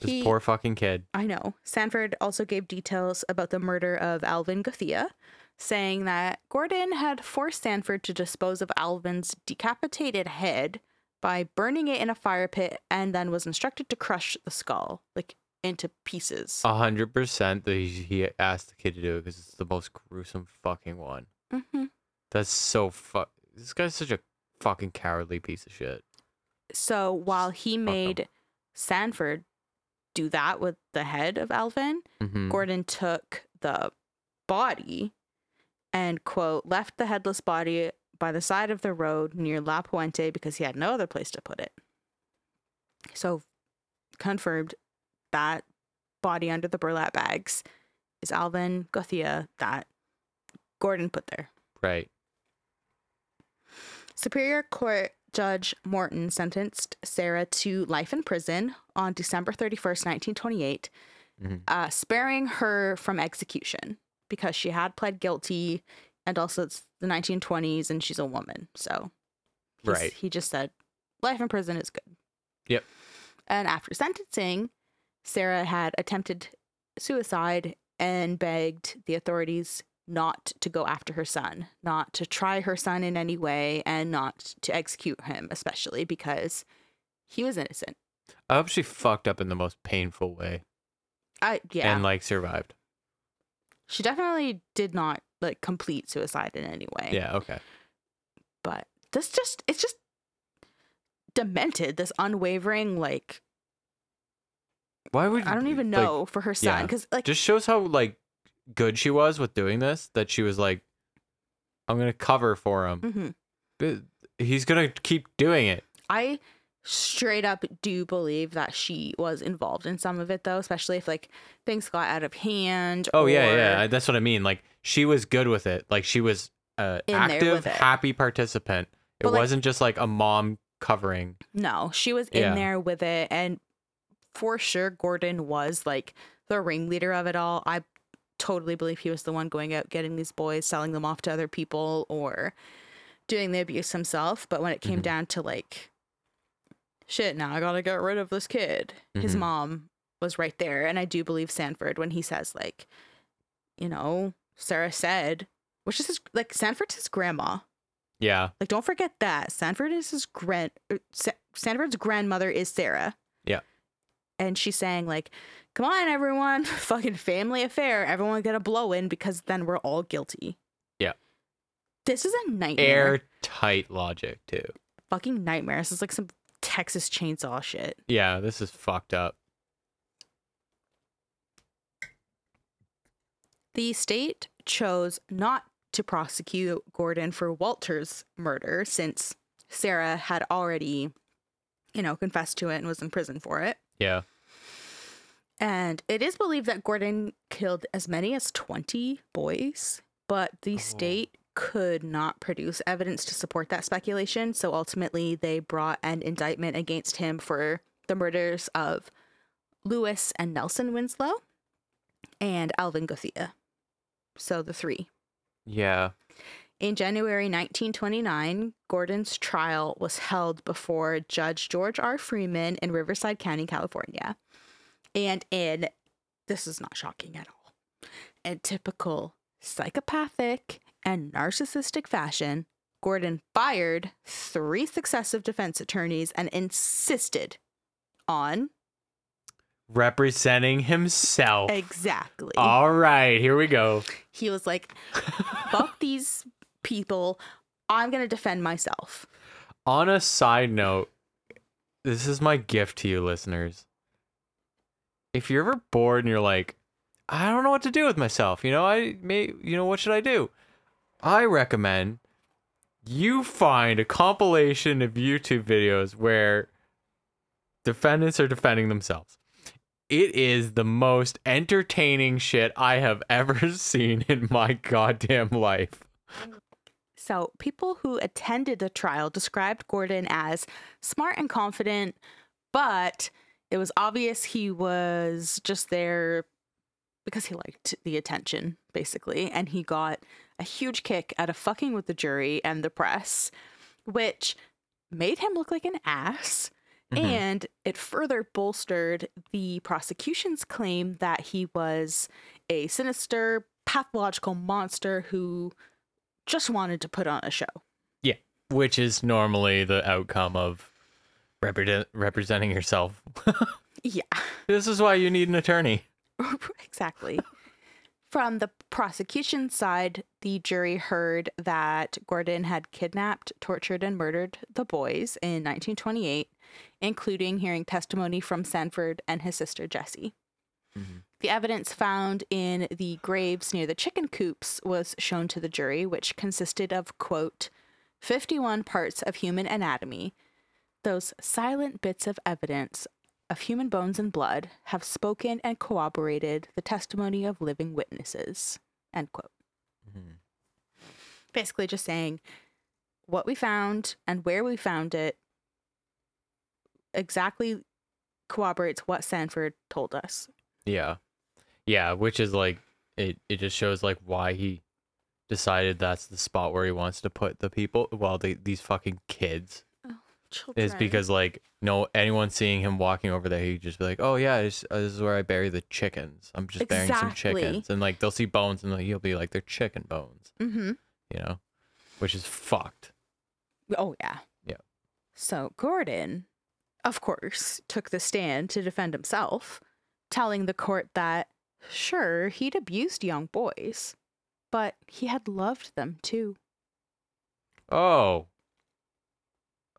This He- poor fucking kid. I know. Sanford also gave details about the murder of Alvin Gothea, saying that Gordon had forced Sanford to dispose of Alvin's decapitated head by burning it in a fire pit and then was instructed to crush the skull, like into pieces. A hundred percent that he, asked the kid to do it because it's the most gruesome fucking one. hmm That's so fuck. This guy's such a fucking cowardly piece of shit. So while he made Sanford do that with the head of Alvin, hmm Gordon took the body and quote left the headless body by the side of the road near La Puente because he had no other place to put it. So confirmed that body under the burlap bags is Alvin Gothea that Gordon put there. Right. Superior Court Judge Morton sentenced Sarah to life in prison on December 31st, 1928, Mhm. uh, sparing her from execution because she had pled guilty and also it's the 1920s and she's a woman. So Right. he just said life in prison is good. Yep. And after sentencing, Sarah had attempted suicide and begged the authorities not to go after her son, not to try her son in any way, and not to execute him, especially because he was innocent. I hope she fucked up in the most painful way I yeah, and like survived. she definitely did not like complete suicide in any way. Yeah. Okay. but this just it's just demented. This unwavering like Why would I don't even like, know for her son yeah. because like just shows how like good she was with doing this. That she was like, I'm gonna cover for him. mhm. But He's gonna keep doing it. I straight up do believe that she was involved in some of it though, especially if like things got out of hand. Oh yeah, yeah. That's what I mean. Like she was good with it. Like she was uh, active, happy participant. It But, like- wasn't just like a mom covering. No, she was in Yeah. there with it, and for sure, Gordon was like the ringleader of it all. I totally believe he was the one going out getting these boys, selling them off to other people, or doing the abuse himself, but when it came Mhm. down to like, shit, now I gotta get rid of this kid, his Mhm. mom was right there. And I do believe Sanford when he says, like, you know, Sarah said, which is his, like, Sanford's his grandma. Yeah. Like, don't forget that. Sanford is his grand, er, Sa- Sanford's grandmother is Sarah. Yeah. And she's saying, like, come on, everyone, [laughs] fucking family affair. Everyone get a blow in because then we're all guilty. Yeah. This is a nightmare. Airtight logic too. Fucking nightmare. This is like some Texas chainsaw shit. Yeah, this is fucked up. The state chose not to prosecute Gordon for Walter's murder since Sarah had already, you know, confessed to it and was in prison for it. Yeah. And it is believed that Gordon killed as many as 20 boys, but the Oh. state could not produce evidence to support that speculation. So ultimately, they brought an indictment against him for the murders of Lewis and Nelson Winslow and Alvin Gothea. So the three. Yeah. In January 1929, Gordon's trial was held before Judge George R. Freeman in Riverside County, California. And in, this is not shocking at all, in typical psychopathic and narcissistic fashion, Gordon fired three successive defense attorneys and insisted on Representing himself. exactly. All right, here we go. He was like, fuck [laughs] these people. I'm going to defend myself. On a side note, this is my gift to you listeners. If you're ever bored and you're like, I don't know what to do with myself, you know, I may, you know, what should I do? I recommend you find a compilation of YouTube videos where defendants are defending themselves. It is the most entertaining shit I have [laughs] ever seen in my goddamn life. So, people who attended the trial described Gordon as smart and confident, but it was obvious he was just there because he liked the attention, basically. And he got a huge kick out of fucking with the jury and the press, which made him look like an ass. Mhm. And it further bolstered the prosecution's claim that he was a sinister, pathological monster who just wanted to put on a show. Yeah, which is normally the outcome of represent, representing yourself. [laughs] Yeah, this is why you need an attorney. [laughs] exactly. [laughs] From the prosecution side, the jury heard that Gordon had kidnapped, tortured, and murdered the boys in 1928, including hearing testimony from Sanford and his sister Jessie. Mhm. The evidence found in the graves near the chicken coops was shown to the jury, which consisted of, quote, 51 parts of human anatomy. Those silent bits of evidence of human bones and blood have spoken and corroborated the testimony of living witnesses, end quote. Mhm. Basically, just saying what we found and where we found it exactly corroborates what Sanford told us. Yeah, yeah, which is like it. It just shows like why he decided that's the spot where he wants to put the people. Well, the, these fucking kids Children. is because like no anyone seeing him walking over there, he just be like, oh yeah, this, uh, this is where I bury the chickens. I'm just burying some Exactly. chickens, and like they'll see bones, and he'll be like, they're chicken bones, hmm you know, which is fucked. Oh, yeah. Yeah. So Gordon, of course, took the stand to defend himself, telling the court that, sure, he'd abused young boys, but he had loved them too. Oh.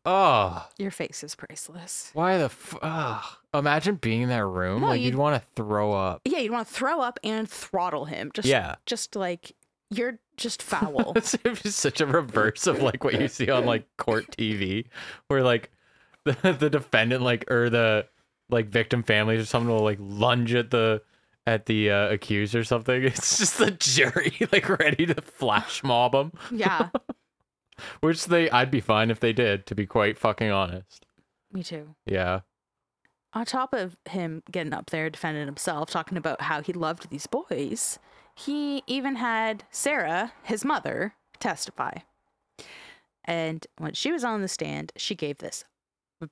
Oh. Your face is priceless. Why the f- ugh. Imagine being in that room. No, like you'd you'd- want to throw up. Yeah, you'd want to throw up and throttle him. Just, yeah. just like you're just [laughs] foul. It's such a reverse of like what you see on like court TV, where like [laughs] the the defendant like or the like victim families or something will like lunge at the at the uh, accused or something. [laughs] It's just the jury like ready to flash mob them, yeah, which they I'd be fine if they did. To be quite fucking honest. me too. Yeah. on top of him getting up there defending himself, talking about how he loved these boys, he even had Sarah, his mother, testify. And when she was on the stand, she gave this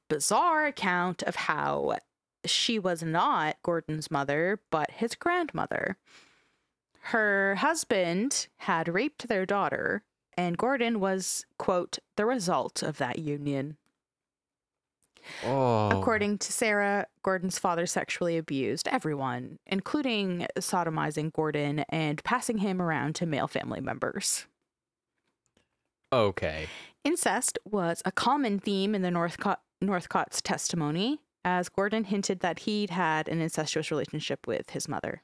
bizarre account of how she was not Gordon's mother, but his grandmother. Her husband had raped their daughter, and Gordon was, quote, the result of that union. Oh. According to Sarah, Gordon's father sexually abused everyone, including sodomizing Gordon and passing him around to male family members. Okay. Incest was a common theme in the Northcott, Northcott's testimony, as Gordon hinted that he'd had an incestuous relationship with his mother.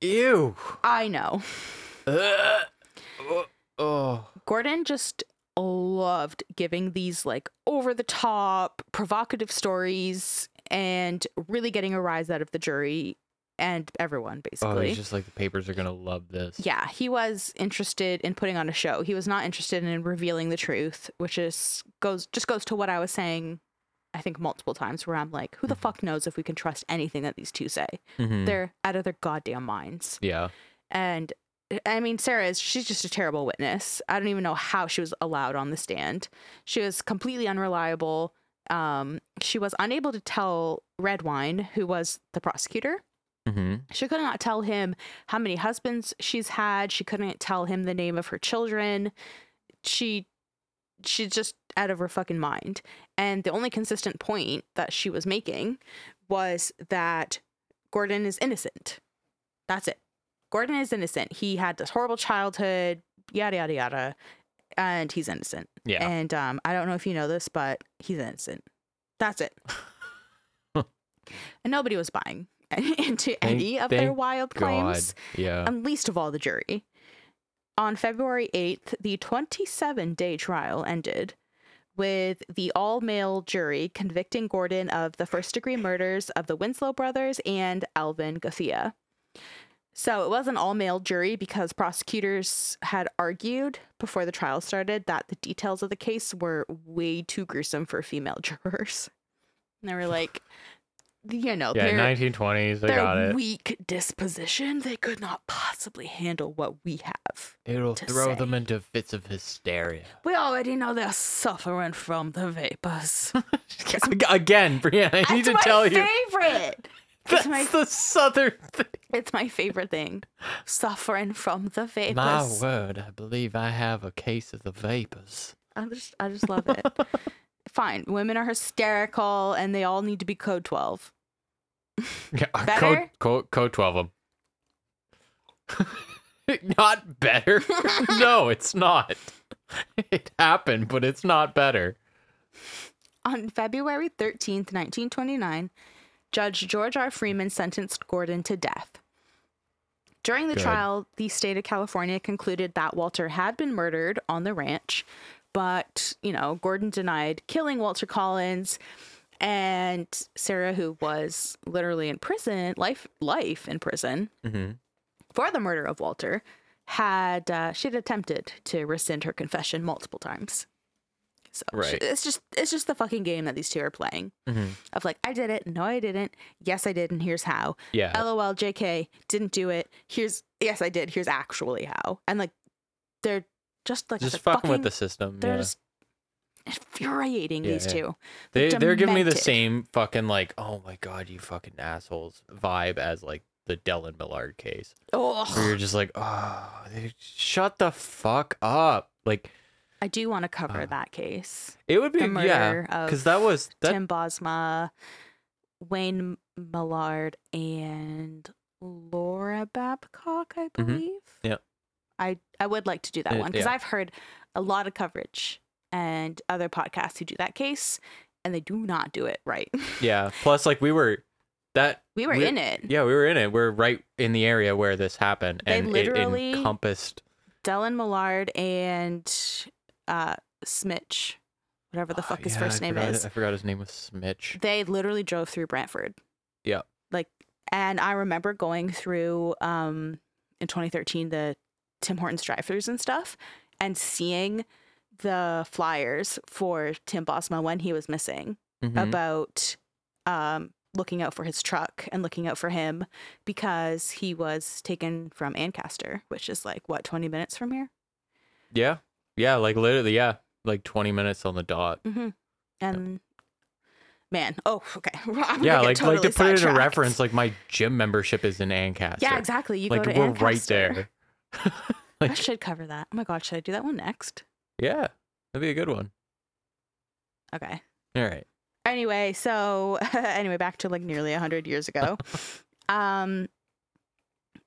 Ew. I know. Ugh. Oh. oh. Gordon just loved giving these like over the top, provocative stories and really getting a rise out of the jury and everyone basically. Oh, basically. he's just like the papers are gonna love this. yeah, he was interested in putting on a show. He was not interested in revealing the truth, which is goes just goes to what I was saying I think multiple times where I'm like, who the Mhm. fuck knows if we can trust anything that these two say? Mhm. They're out of their goddamn minds. Yeah. And I mean, Sarah is, she's just a terrible witness. I don't even know how she was allowed on the stand. She was completely unreliable. Um, she was unable to tell Redwine, who was the prosecutor, Mm-hmm. she could not tell him how many husbands she's had. She couldn't tell him the name of her children. She she's just out of her fucking mind. And the only consistent point that she was making was that Gordon is innocent. That's it. Gordon is innocent. He had this horrible childhood, yada yada yada, and he's innocent. Yeah. And um, I don't know if you know this, but he's innocent. That's it. [laughs] and nobody was buying [laughs] into any of their thank wild God. claims, Yeah. and least of all the jury. On February 8th, the 27 day trial ended with the all male jury convicting Gordon of the first degree murders of the Winslow brothers and Alvin Gothea. So it was an all male jury because prosecutors had argued before the trial started that the details of the case were way too gruesome for female [laughs] jurors. And they were like, you know, yeah. they're, 1920s. They their got it. weak disposition, they could not possibly handle what we have. It'll to throw them into fits of hysteria. We already know they're suffering from the vapors. [laughs] Again, Brianna, I need to my tell you. favorite. That's It's my the southern thing. [laughs] it's my favorite thing. Suffering from the vapors. My word, I believe I have a case of the vapors. I just I just love it. [laughs] Fine, women are hysterical and they all need to be code 12. [laughs] Yeah, Better? Code, code, code 12 them. not better. no, it's not. It happened, but it's not better. On February 13th, 1929, Judge George R. Freeman sentenced Gordon to death. During the Good. trial, the state of California concluded that Walter had been murdered on the ranch, but, you know, Gordon denied killing Walter Collins. And Sarah, who was literally in prison, life life in prison hmm for the murder of Walter, had uh, she'd attempted to rescind her confession multiple times. So Right. it's just it's just the fucking game that these two are playing hmm of like I did it, no I didn't, yes I did, and here's how. Yeah. LOL, JK, didn't do it. Here's yes I did. Here's actually how. And like they're just like just fucking, fucking, with the system. They're Yeah. just infuriating Yeah, these yeah. two. They they're giving me the same fucking like, oh my god, you fucking assholes vibe as like the Dellen Millard case. Oh, you're just like, oh, shut the fuck up. Like I do want to cover Uh, that case. it would be The yeah, because that was that. Tim Bosma, Wayne Millard, and Laura Babcock, I Mhm. believe. Yep. I I would like to do that Uh, one because yeah. I've heard a lot of coverage and other podcasts who do that case, and they do not do it right. [laughs] Yeah. Plus, like we were that we were We- in it. Yeah, we were in it. We're right in the area where this happened, They and literally- it encompassed. Dellen Millard and uh Smich, whatever the Oh, fuck his yeah, first I name forgot- is. I forgot his name was Smich. they literally drove through Brantford. Yeah. Like, and I remember going through um in 2013 the Tim Hortons drive-throughs and stuff, and seeing the flyers for Tim Bosma when he was missing Mhm. about um looking out for his truck and looking out for him because he was taken from Ancaster, which is like what 20 minutes from here. Yeah, Yeah, like literally, yeah, like 20 minutes on the dot. hmm And man, oh, okay. [laughs] I'm yeah, like totally like to put it in a reference, like my gym membership is in Ancaster. Yeah, exactly. You like go to we're right Ancaster. there. [laughs] [laughs] I should cover that. Oh my god, should I do that one next? yeah, that'd be a good one. Okay. All right. Anyway, so anyway, back to like nearly 100 years ago. um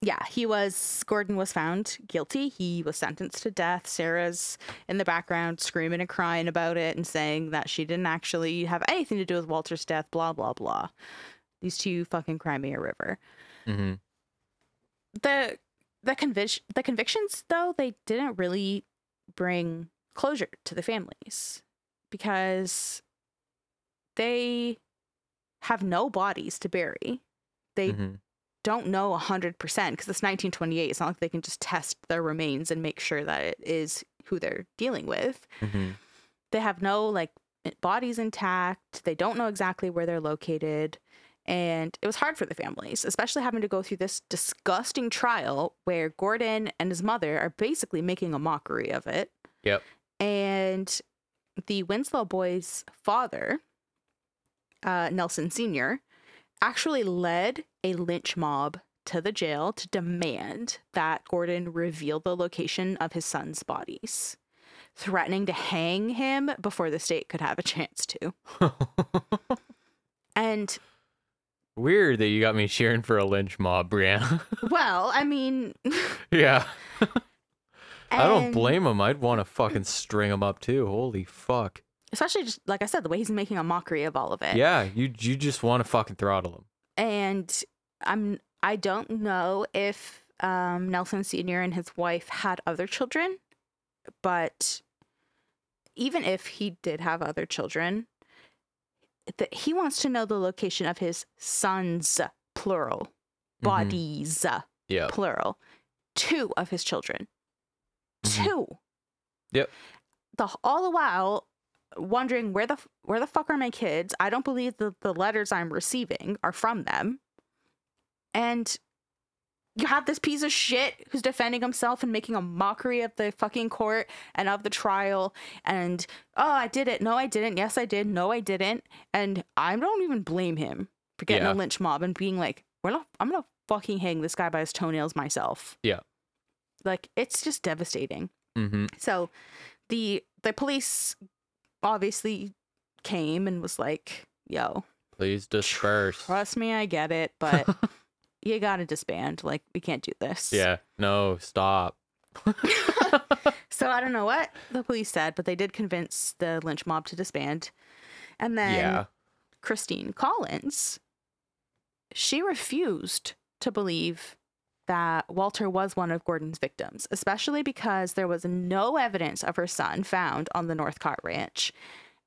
yeah, he was Gordon was found guilty. He was sentenced to death. Sarah's in the background screaming and crying about it and saying that she didn't actually have anything to do with Walter's death, blah blah blah. These two fucking Crimea River. Mm-hmm. the the convic- the convictions though they didn't really bring closure to the families because they have no bodies to bury. They hmm don't know 100% because it's 1928. It's not like they can just test their remains and make sure that it is who they're dealing with. hmm They have no like bodies intact. They don't know exactly where they're located. And it was hard for the families, especially having to go through this disgusting trial where Gordon and his mother are basically making a mockery of it. Yep. And the Winslow boys' father, uh, Nelson Sr., actually led a lynch mob to the jail to demand that Gordon reveal the location of his son's bodies, threatening to hang him before the state could have a chance to. [laughs] And Weird that you got me cheering for a lynch mob, Brianna. [laughs] well, I mean, yeah. [laughs] I don't blame him. I'd want to fucking string him up too. Holy fuck. Especially just like I said, the way he's making a mockery of all of it. Yeah, you you just want to fucking throttle him. and I'm I don't know if um, Nelson Senior and his wife had other children, but even if he did have other children, that he wants to know the location of his sons, plural, Mhm. bodies, Yeah. plural, two of his children, Mhm. two. Yep. The all the while wondering where the where the fuck are my kids? I don't believe that the letters I'm receiving are from them. And you have this piece of shit who's defending himself and making a mockery of the fucking court and of the trial and oh I did it no I didn't yes I did no I didn't and I don't even blame him for getting Yeah. a lynch mob and being like we're not I'm gonna fucking hang this guy by his toenails myself Yeah. like it's just devastating Mm-hmm. so the the police obviously came and was like, "Yo, Please disperse. trust me, I get it, [laughs] but you got to disband. Like we can't do this." yeah. No, stop. [laughs] So I don't know what the police said, but they did convince the lynch mob to disband. And then yeah. Christine Collins, she refused to believe that Walter was one of Gordon's victims, especially because there was no evidence of her son found on the Northcott Ranch.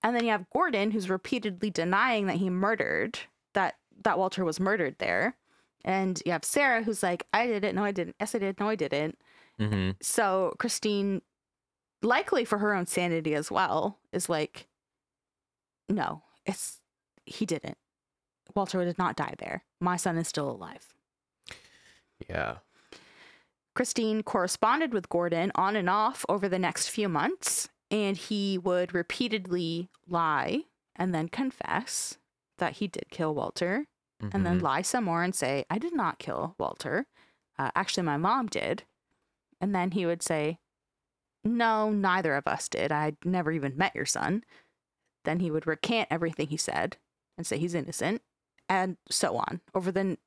And then you have Gordon, who's repeatedly denying that he murdered that that Walter was murdered there. And you have Sarah, who's like, "I did it. No, I didn't. Yes, I did. No, I didn't." Mm-hmm. So Christine, likely for her own sanity as well, is like, no, it's he didn't. Walter did not die there. My son is still alive. Yeah. Christine corresponded with Gordon on and off over the next few months, and he would repeatedly lie and then confess that he did kill Walter, and then Mhm. lie some more and say, I did not kill Walter. Uh, actually, my mom did. And then he would say, No, neither of us did. I never even met your son. Then he would recant everything he said and say he's innocent, and so on over the n-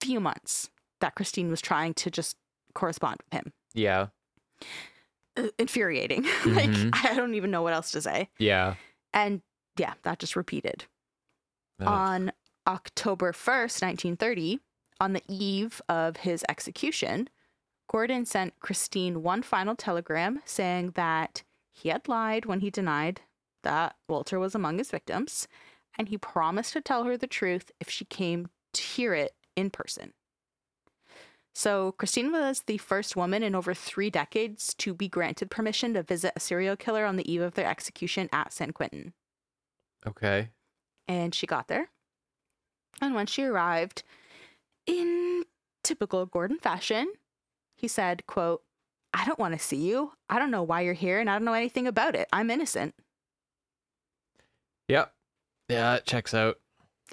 few months that Christine was trying to just correspond with him. yeah. Uh, infuriating. [laughs] like, Mhm. I don't even know what else to say. Yeah. And yeah, that just repeated. On October 1st, 1930, on the eve of his execution, Gordon sent Christine one final telegram saying that he had lied when he denied that Walter was among his victims, and he promised to tell her the truth if she came to hear it in person. So, Christine was the first woman in over three decades to be granted permission to visit a serial killer on the eve of their execution at San Quentin okay. and she got there. And when she arrived, in typical Gordon fashion, he said, quote, I don't want to see you. I don't know why you're here and I don't know anything about it. I'm innocent. Yep. Yeah, it checks out.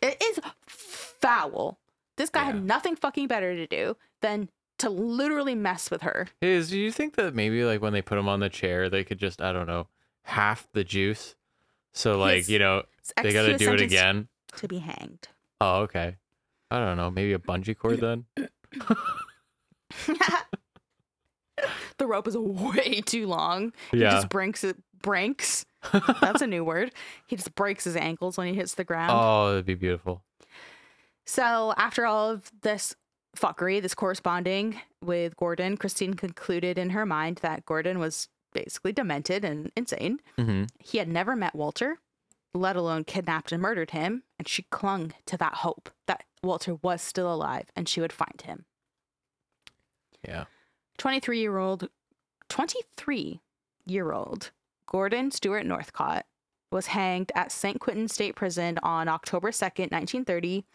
It is foul. This guy Yeah. had nothing fucking better to do than to literally mess with her. Is do you think that maybe like when they put him on the chair, they could just I don't know half the juice, so like His- you know they got to do it again. To be hanged. Oh, okay. I don't know. Maybe a bungee cord then. [laughs] [laughs] the rope is way too long. He Yeah. just breaks it. Breaks. [laughs] That's a new word. He just breaks his ankles when he hits the ground. Oh, that'd be beautiful. So after all of this fuckery, this corresponding with Gordon, Christine concluded in her mind that Gordon was basically demented and insane. hmm He had never met Walter, let alone kidnapped and murdered him, and she clung to that hope that Walter was still alive and she would find him. Yeah. 23 year old 23 year old Gordon Stewart Northcott was hanged at San Quentin State Prison on October 2nd, 1930.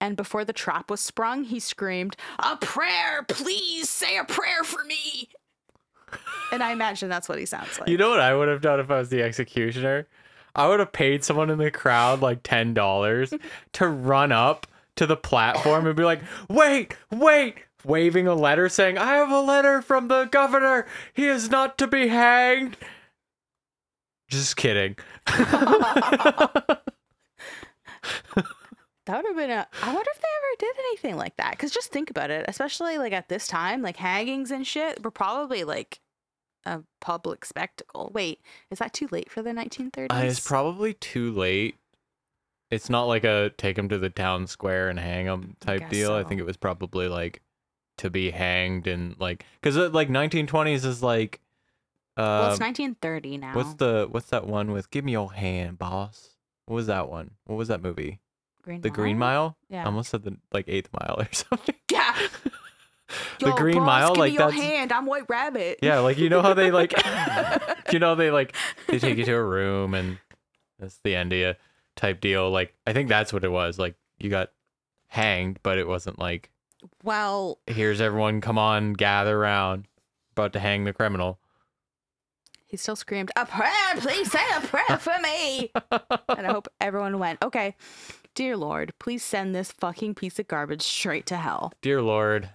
And before the trap was sprung, he screamed, A prayer! Please say a prayer for me! And I imagine that's what he sounds like. You know what I would have done if I was the executioner? I would have paid someone in the crowd like ten dollars [laughs] to run up to the platform and be like, "Wait, wait!" waving a letter saying, "I have a letter from the governor. He is not to be hanged." Just kidding. [laughs] [laughs] That would have been a. I wonder if they ever did anything like that. Because just think about it, especially like at this time, like hangings and shit were probably like a public spectacle. Wait, is that too late for the 1930s? Uh, it's probably too late. It's not like a take him to the town square and hang him type guess deal. I think it was probably like to be hanged and like because like 1920s is like uh well, it's 1930 now. what's the what's that one with give me your hand boss what was that one what was that movie Green the green mile I Yeah. almost said the like eighth mile or [laughs] something Yeah. [laughs] the Yo, green boss, mile give like me your that's hand. I'm White Rabbit. yeah like you know how they like [laughs] you know they like they take you to a room and that's the end of you type deal like i think that's what it was like you got hanged but it wasn't like Well, here's everyone come on gather around about to hang the criminal he still screamed, "A prayer, please say a prayer for me." and I hope everyone went, "Okay, dear Lord, please send this fucking piece of garbage straight to hell." dear lord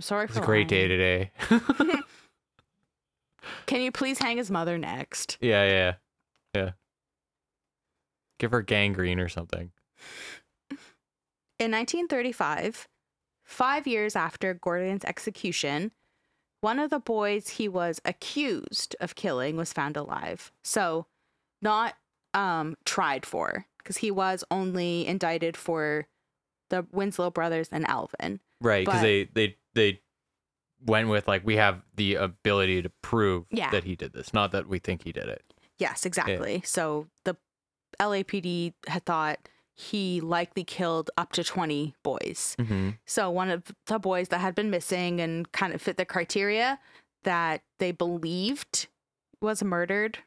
Sorry it's for a great day lying. today [laughs] Can you please hang his mother next? yeah yeah yeah give her gangrene or something In 1935, five years after Gordon's execution, one of the boys he was accused of killing was found alive. So, not um, tried for, because he was only indicted for the Winslow brothers and Alvin. right because they they they went with like we have the ability to prove Yeah. that he did this not that we think he did it Yes, exactly. So, the LAPD had thought he likely killed up to 20 boys. mm-hmm. So one of the boys that had been missing and kind of fit the criteria that they believed was murdered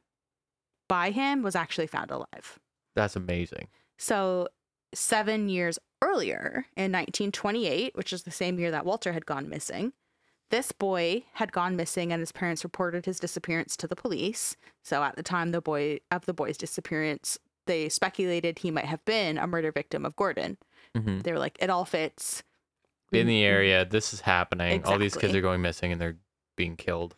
by him was actually found alive. That's amazing So 7 years earlier in 1928, which is the same year that Walter had gone missing, this boy had gone missing and his parents reported his disappearance to the police. So at the time the boy of the boy's disappearance, they speculated he might have been a murder victim of Gordon. mm-hmm. They were like it all fits. in the area this is happening all these kids are going missing and they're being killed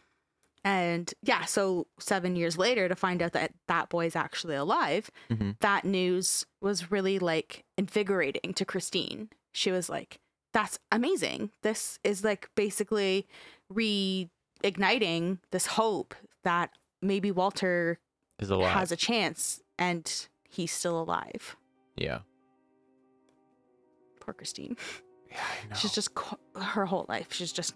And yeah, so seven years later, to find out that that boy's actually alive, Mhm. that news was really like invigorating to Christine. She was like, that's amazing. This is like basically reigniting this hope that maybe Walter is alive has a chance and he's still alive. yeah Poor Christine. yeah I know. She's just her whole life. She's just,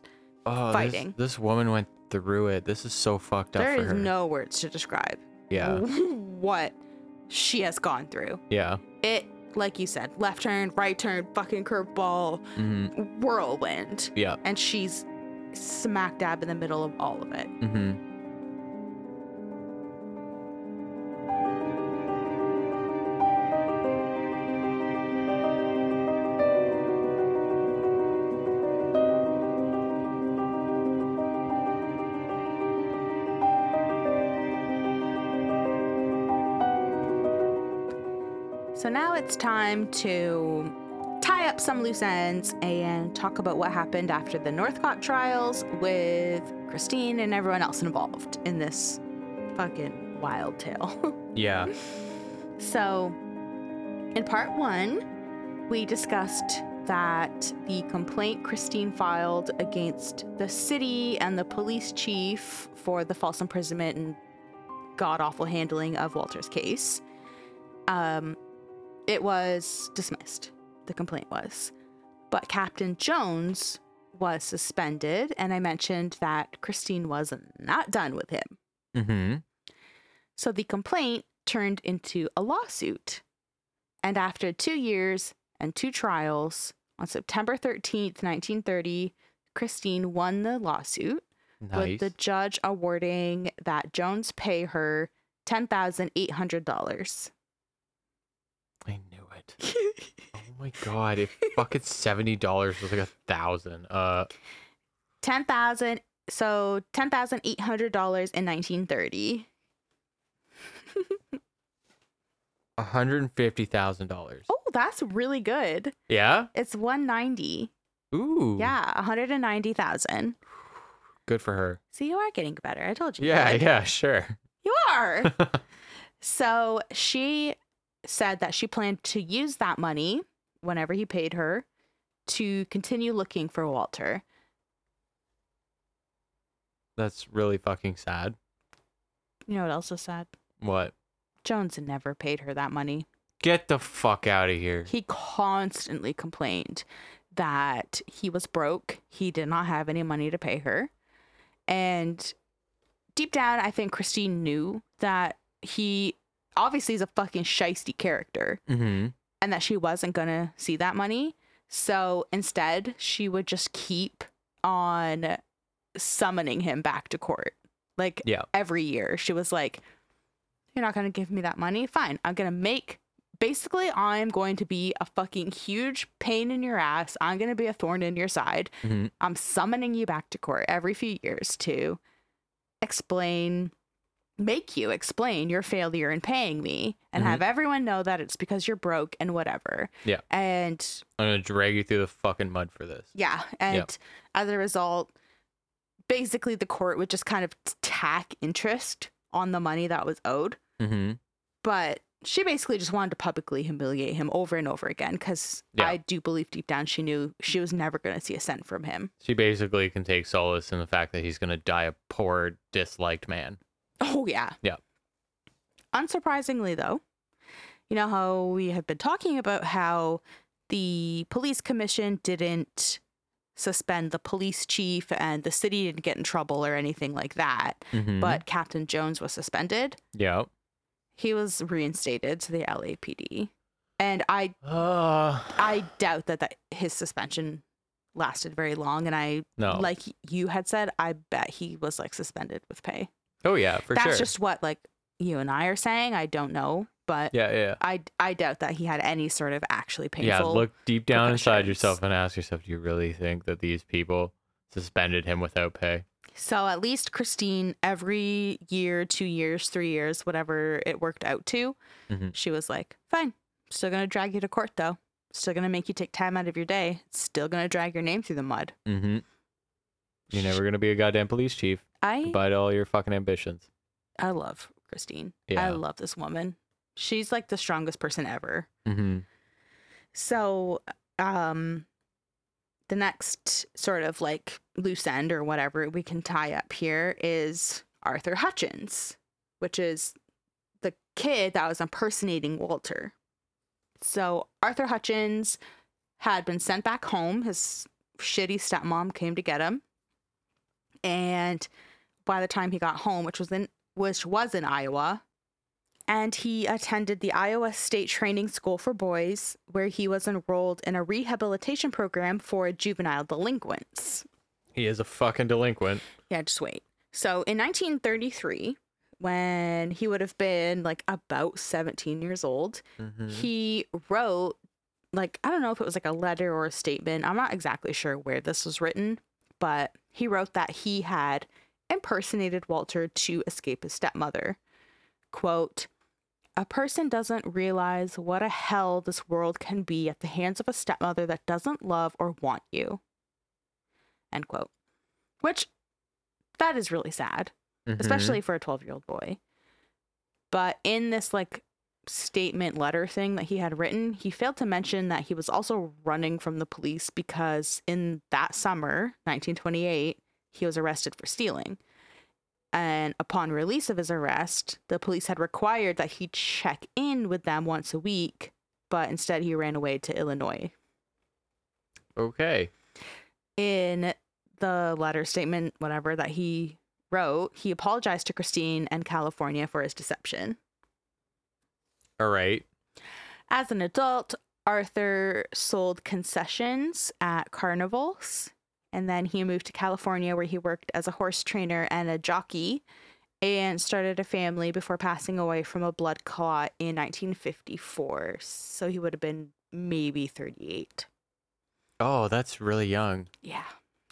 oh, fighting. This, woman went through it this is so fucked up there for is her no words to describe yeah [laughs] what she has gone through. yeah it like you said left turn right turn fucking curveball mm-hmm. whirlwind yeah and she's smack dab in the middle of all of it mm-hmm. It's time to tie up some loose ends and talk about what happened after the Northcott trials with Christine and everyone else involved in this fucking wild tale. [laughs] Yeah. So, in part one, we discussed that the complaint Christine filed against the city and the police chief for the false imprisonment and god awful handling of Walter's case, um, it was dismissed. The complaint was. But Captain Jones was suspended, and I mentioned that Christine was not done with him. Mm-hmm. So the complaint turned into a lawsuit. And after two years and two trials, on September 13th, 1930, Christine won the lawsuit, Nice. with the judge awarding that Jones pay her $10,800. It. Oh my god! If fucking seventy dollars was like a thousand. Uh, 10,000 so $10,800 in 1930. one hundred and fifty thousand dollars. Oh, that's really good. Yeah. It's 190. Ooh. Yeah, 190,000. Good for her. See, you are getting better. I told you. Yeah. Yeah. Sure. You are. [laughs] so she said that she planned to use that money whenever he paid her to continue looking for Walter. That's really fucking sad. You know what else is sad? What? Jones never paid her that money. Get the fuck out of here. He constantly complained that he was broke. He did not have any money to pay her. And deep down, I think Christine knew that he obviously is a fucking shisty character. Mm-hmm. and that she wasn't to see that money. So instead, she would just keep on summoning him back to court. Like Yeah. every year, she was like, You're not to give me that money? Fine. I'm to make. Basically, I'm going to be a fucking huge pain in your ass. I'm going to be a thorn in your side. Mhm. I'm summoning you back to court every few years to explain, make you explain your failure in paying me and Mhm. have everyone know that it's because you're broke and whatever. Yeah. And I'm gonna drag you through the fucking mud for this. yeah. And as a result, basically the court would just kind of tack interest on the money that was owed. Mm-hmm. But she basically just wanted to publicly humiliate him over and over again because Yeah. I do believe deep down she knew she was never going to see a cent from him. She basically can take solace in the fact that he's gonna die a poor, disliked man. Oh, yeah. Yeah. Unsurprisingly, though, you know how we have been talking about how the police commission didn't suspend the police chief and the city didn't get in trouble or anything like that, Mm-hmm. but Captain Jones was suspended. yeah. He was reinstated to the LAPD. And I Uh, I doubt that, that his suspension lasted very long and I no. like you had said I bet he was like suspended with pay. Oh yeah, for That's sure. That's just what like you and I are saying. I don't know, but Yeah, yeah. I I doubt that he had any sort of actually painful. Yeah, look deep down inside yourself and ask yourself, do you really think that these people suspended him without pay? So at least Christine, every year, two years, three years, whatever it worked out to, Mhm. she was like, "Fine, still gonna drag you to court though. Still gonna make you take time out of your day. Still gonna drag your name through the mud." Mm-hmm. You're never gonna be a goddamn police chief. I to all your fucking ambitions. I love Christine. Yeah. I love this woman. She's like the strongest person ever. Mm-hmm. So, um, the next sort of like loose end or whatever we can tie up here is Arthur Hutchins, which is the kid that was impersonating Walter. So, Arthur Hutchins had been sent back home. His shitty stepmom came to get him. And by the time he got home, which was in which was in Iowa, and he attended the Iowa State Training School for Boys, where he was enrolled in a rehabilitation program for juvenile delinquents. He is a fucking delinquent. Yeah, just wait. So in 1933, when he would have been like about 17 years old, Mm-hmm. he wrote, like, I don't know if it was like a letter or a statement. I'm not exactly sure where this was written, but he wrote that he had impersonated Walter to escape his stepmother. Quote, a person doesn't realize what a hell this world can be at the hands of a stepmother that doesn't love or want you. End quote. Which, that is really sad, Mhm. especially for a 12 year old boy. But in this, like, statement letter thing that he had written, he failed to mention that he was also running from the police because in that summer, 1928, he was arrested for stealing. And upon release of his arrest, the police had required that he check in with them once a week, but instead he ran away to Illinois. okay. In the letter statement, whatever that he wrote, he apologized to Christine and California for his deception. All right. As an adult, Arthur sold concessions at carnivals, and then he moved to California where he worked as a horse trainer and a jockey and started a family before passing away from a blood clot in 1954. So he would have been maybe 38. Oh, that's really young. Yeah,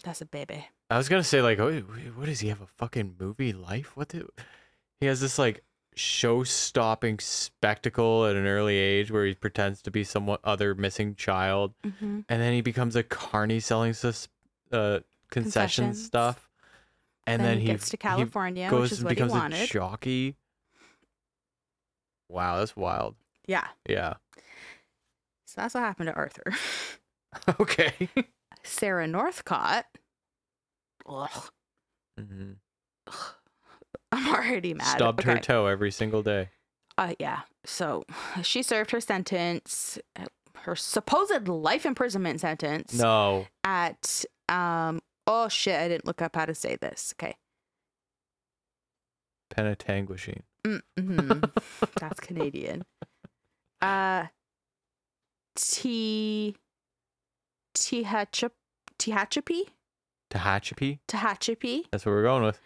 that's a baby. I was gonna say like, oh, what does he have a fucking movie life? What the? He has this like show-stopping spectacle at an early age where he pretends to be someone other missing child, Mm-hmm. and then he becomes a carny selling sus- uh, concession Concessions. stuff, and then, he gets to California, goes which is and what he becomes a wanted. jockey. Wow, that's wild. yeah, Yeah. so that's what happened to Arthur. [laughs] okay. Sarah Northcott. Ugh, hmm I'm already mad. Stubbed her Okay. toe every single day. Uh, yeah. So she served her sentence, her supposed life imprisonment sentence No. at um. Oh shit! I didn't look up how to say this. Okay. Penetanguishene. Mm-hmm. That's [laughs] Canadian. Uh. T. Tehachapi. Tehachapi? Tehachapi. That's what we're going with.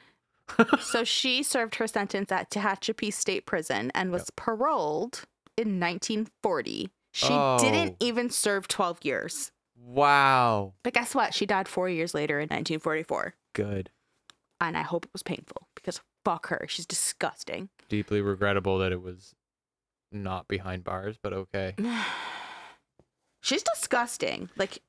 So [laughs] she served her sentence at Tehachapi State Prison and was paroled in 1940. She didn't Oh. even serve 12 years. Wow. But guess what? She died four years later in 1944. Good. And I hope it was painful because fuck her. She's disgusting. Deeply regrettable that it was not behind bars, but okay. [sighs] She's disgusting. Like,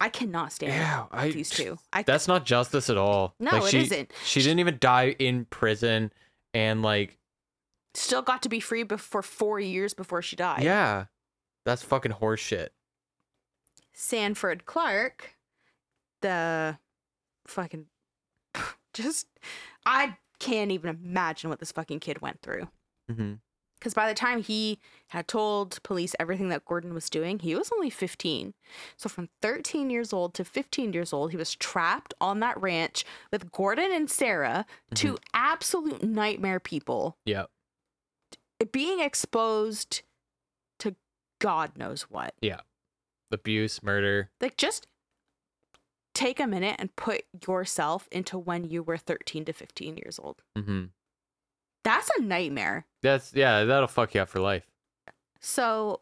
I cannot stand Yeah, I these two. I, That's not justice at all. No, like it she, isn't. She didn't even die in prison and like still got to be free before four years before she died. yeah. That's fucking horseshit. Sanford Clark, the fucking [laughs] just I can't even imagine what this fucking kid went through. Mm-hmm. Because by the time he had told police everything that Gordon was doing, he was only 15. So from 13 years old to 15 years old, he was trapped on that ranch with Gordon and Sarah, two absolute nightmare people, Yeah. being exposed God knows what. Yeah. Abuse, murder. like just take a minute and put yourself into when you were 13 to 15 years old Mm-hmm. that's a nightmare That's yeah, that'll fuck you up for life. so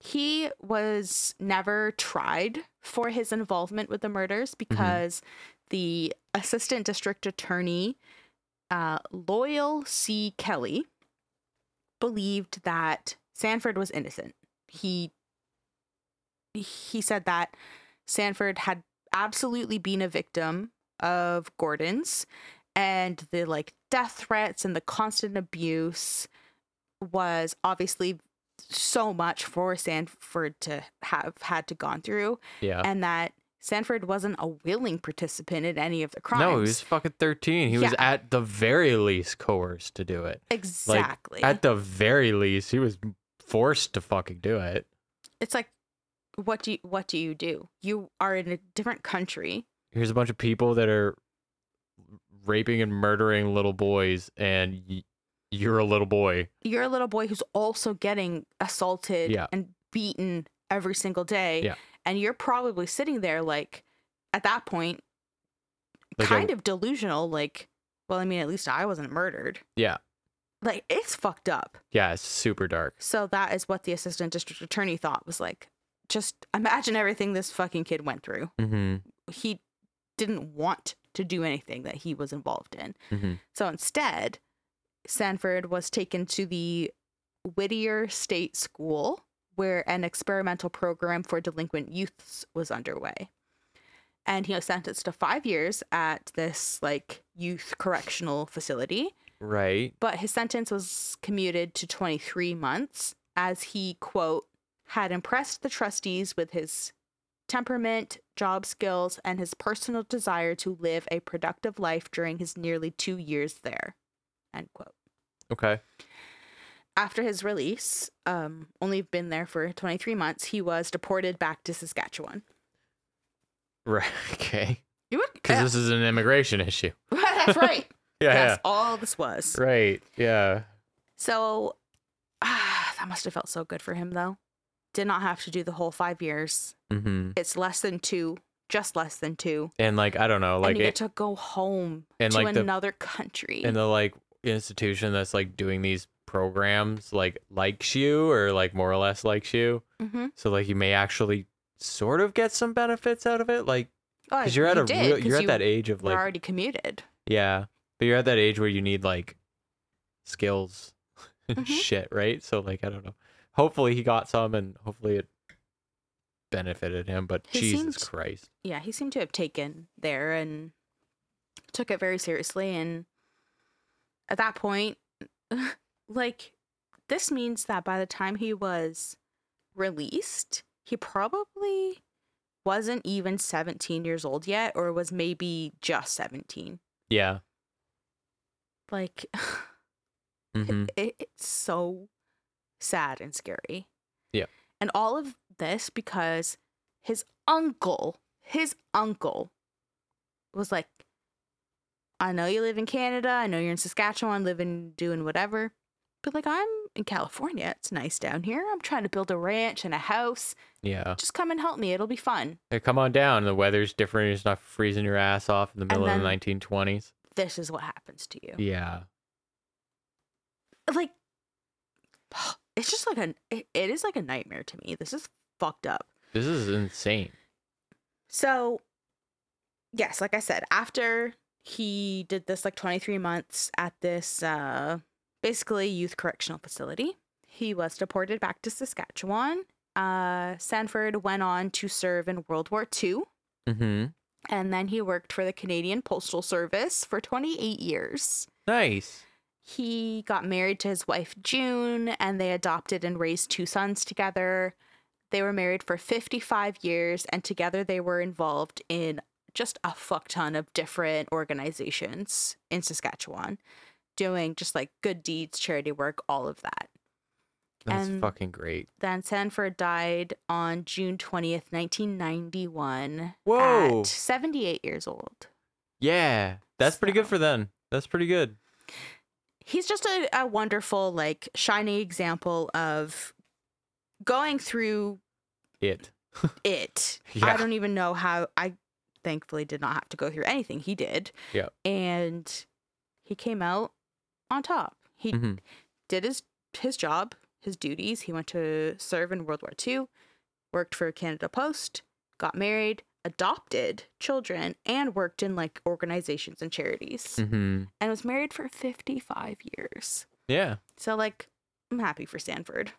he was never tried for his involvement with the murders because the assistant district attorney uh, loyal c kelly believed that sanford was innocent he he said that sanford had absolutely been a victim of gordon's and the like death threats and the constant abuse was obviously so much for sanford to have had to gone through Yeah. and that sanford wasn't a willing participant in any of the crimes No, he was fucking 13. He was at the very least coerced to do it. exactly At the very least, he was forced to fucking do it. it's like what do you what do you do you are in a different country Here's a bunch of people that are raping and murdering little boys, and y- you're a little boy. you're a little boy who's also getting assaulted Yeah. and beaten every single day Yeah. and you're probably sitting there like at that point Like a- kind of delusional like well i mean at least i wasn't murdered Yeah. Like it's fucked up Yeah, it's super dark. so that is what the assistant district attorney thought was like just imagine everything this fucking kid went through Mm-hmm. he didn't want to do anything that he was involved in Mm-hmm. So instead, Sanford was taken to the Whittier State School, where an experimental program for delinquent youths was underway. And he was sentenced to five years at this like youth correctional facility, Right. but his sentence was commuted to 23 months as he, quote, had impressed the trustees with his temperament, job skills, and his personal desire to live a productive life during his nearly two years there, end quote. Okay. After his release, um, only been there for 23 months, he was deported back to Saskatchewan. Right. [laughs] Okay. You would, Because yeah. this is an immigration issue. [laughs] That's right. Yeah. That's all this was. Right. Yeah. So ah, [sighs] that must have felt so good for him, though. Did not have to do the whole five years. Mm-hmm. It's less than two, just less than two. And like I don't know, like and you it, get to go home and, to like, the- another country. and the like institution that's like doing these programs like likes you or like more or less likes you, mm-hmm. so like you may actually sort of get some benefits out of it, like oh, because you're at you a did, real, you're at you that age of like already commuted. yeah, but you're at that age where you need like skills [laughs] and Mhm. shit, right? So like I don't know. Hopefully he got some, and hopefully it benefited him. But He Jesus seemed- Christ, yeah, he seemed to have taken there and took it very seriously. And at that point, [laughs] like, this means that by the time he was released, he probably wasn't even 17 years old yet, or was maybe just 17. yeah. Like, [laughs] hmm it, it's so sad and scary. Yeah. And all of this because his uncle, his uncle was like, I know you live in Canada. I know you're in Saskatchewan, living, doing whatever. But like, I'm in California. It's nice down here. I'm trying to build a ranch and a house. Yeah. Just come and help me. It'll be fun. Hey, come on down. The weather's different. It's not freezing your ass off in the middle then- of the 1920s. This is what happens to you. Yeah. Like, [gasps] it's just like a, it, it is like a nightmare to me. This is fucked up. This is insane. So, yes, like I said, after he did this like 23 months at this uh basically youth correctional facility, he was deported back to Saskatchewan. Uh Sanford went on to serve in World War II Mm-hmm. And then he worked for the Canadian Postal Service for 28 years. Nice. He got married to his wife June and they adopted and raised two sons together. They were married for 55 years and together they were involved in just a fuck ton of different organizations in Saskatchewan doing just like good deeds, charity work, all of that. That's And- fucking great. Then Sanford died on June 20th, 1991 Whoa. at 78 years old. Yeah. That's pretty good for then. That's pretty good. he's just a, a wonderful like shining example of going through It. [laughs] it i don't even know how i thankfully did not have to go through anything he did Yeah. and he came out on top he hmm did his his job his duties he went to serve in world war ii worked for canada post got married adopted children and worked in like organizations and charities hmm and was married for 55 years Yeah. So like I'm happy for Sanford.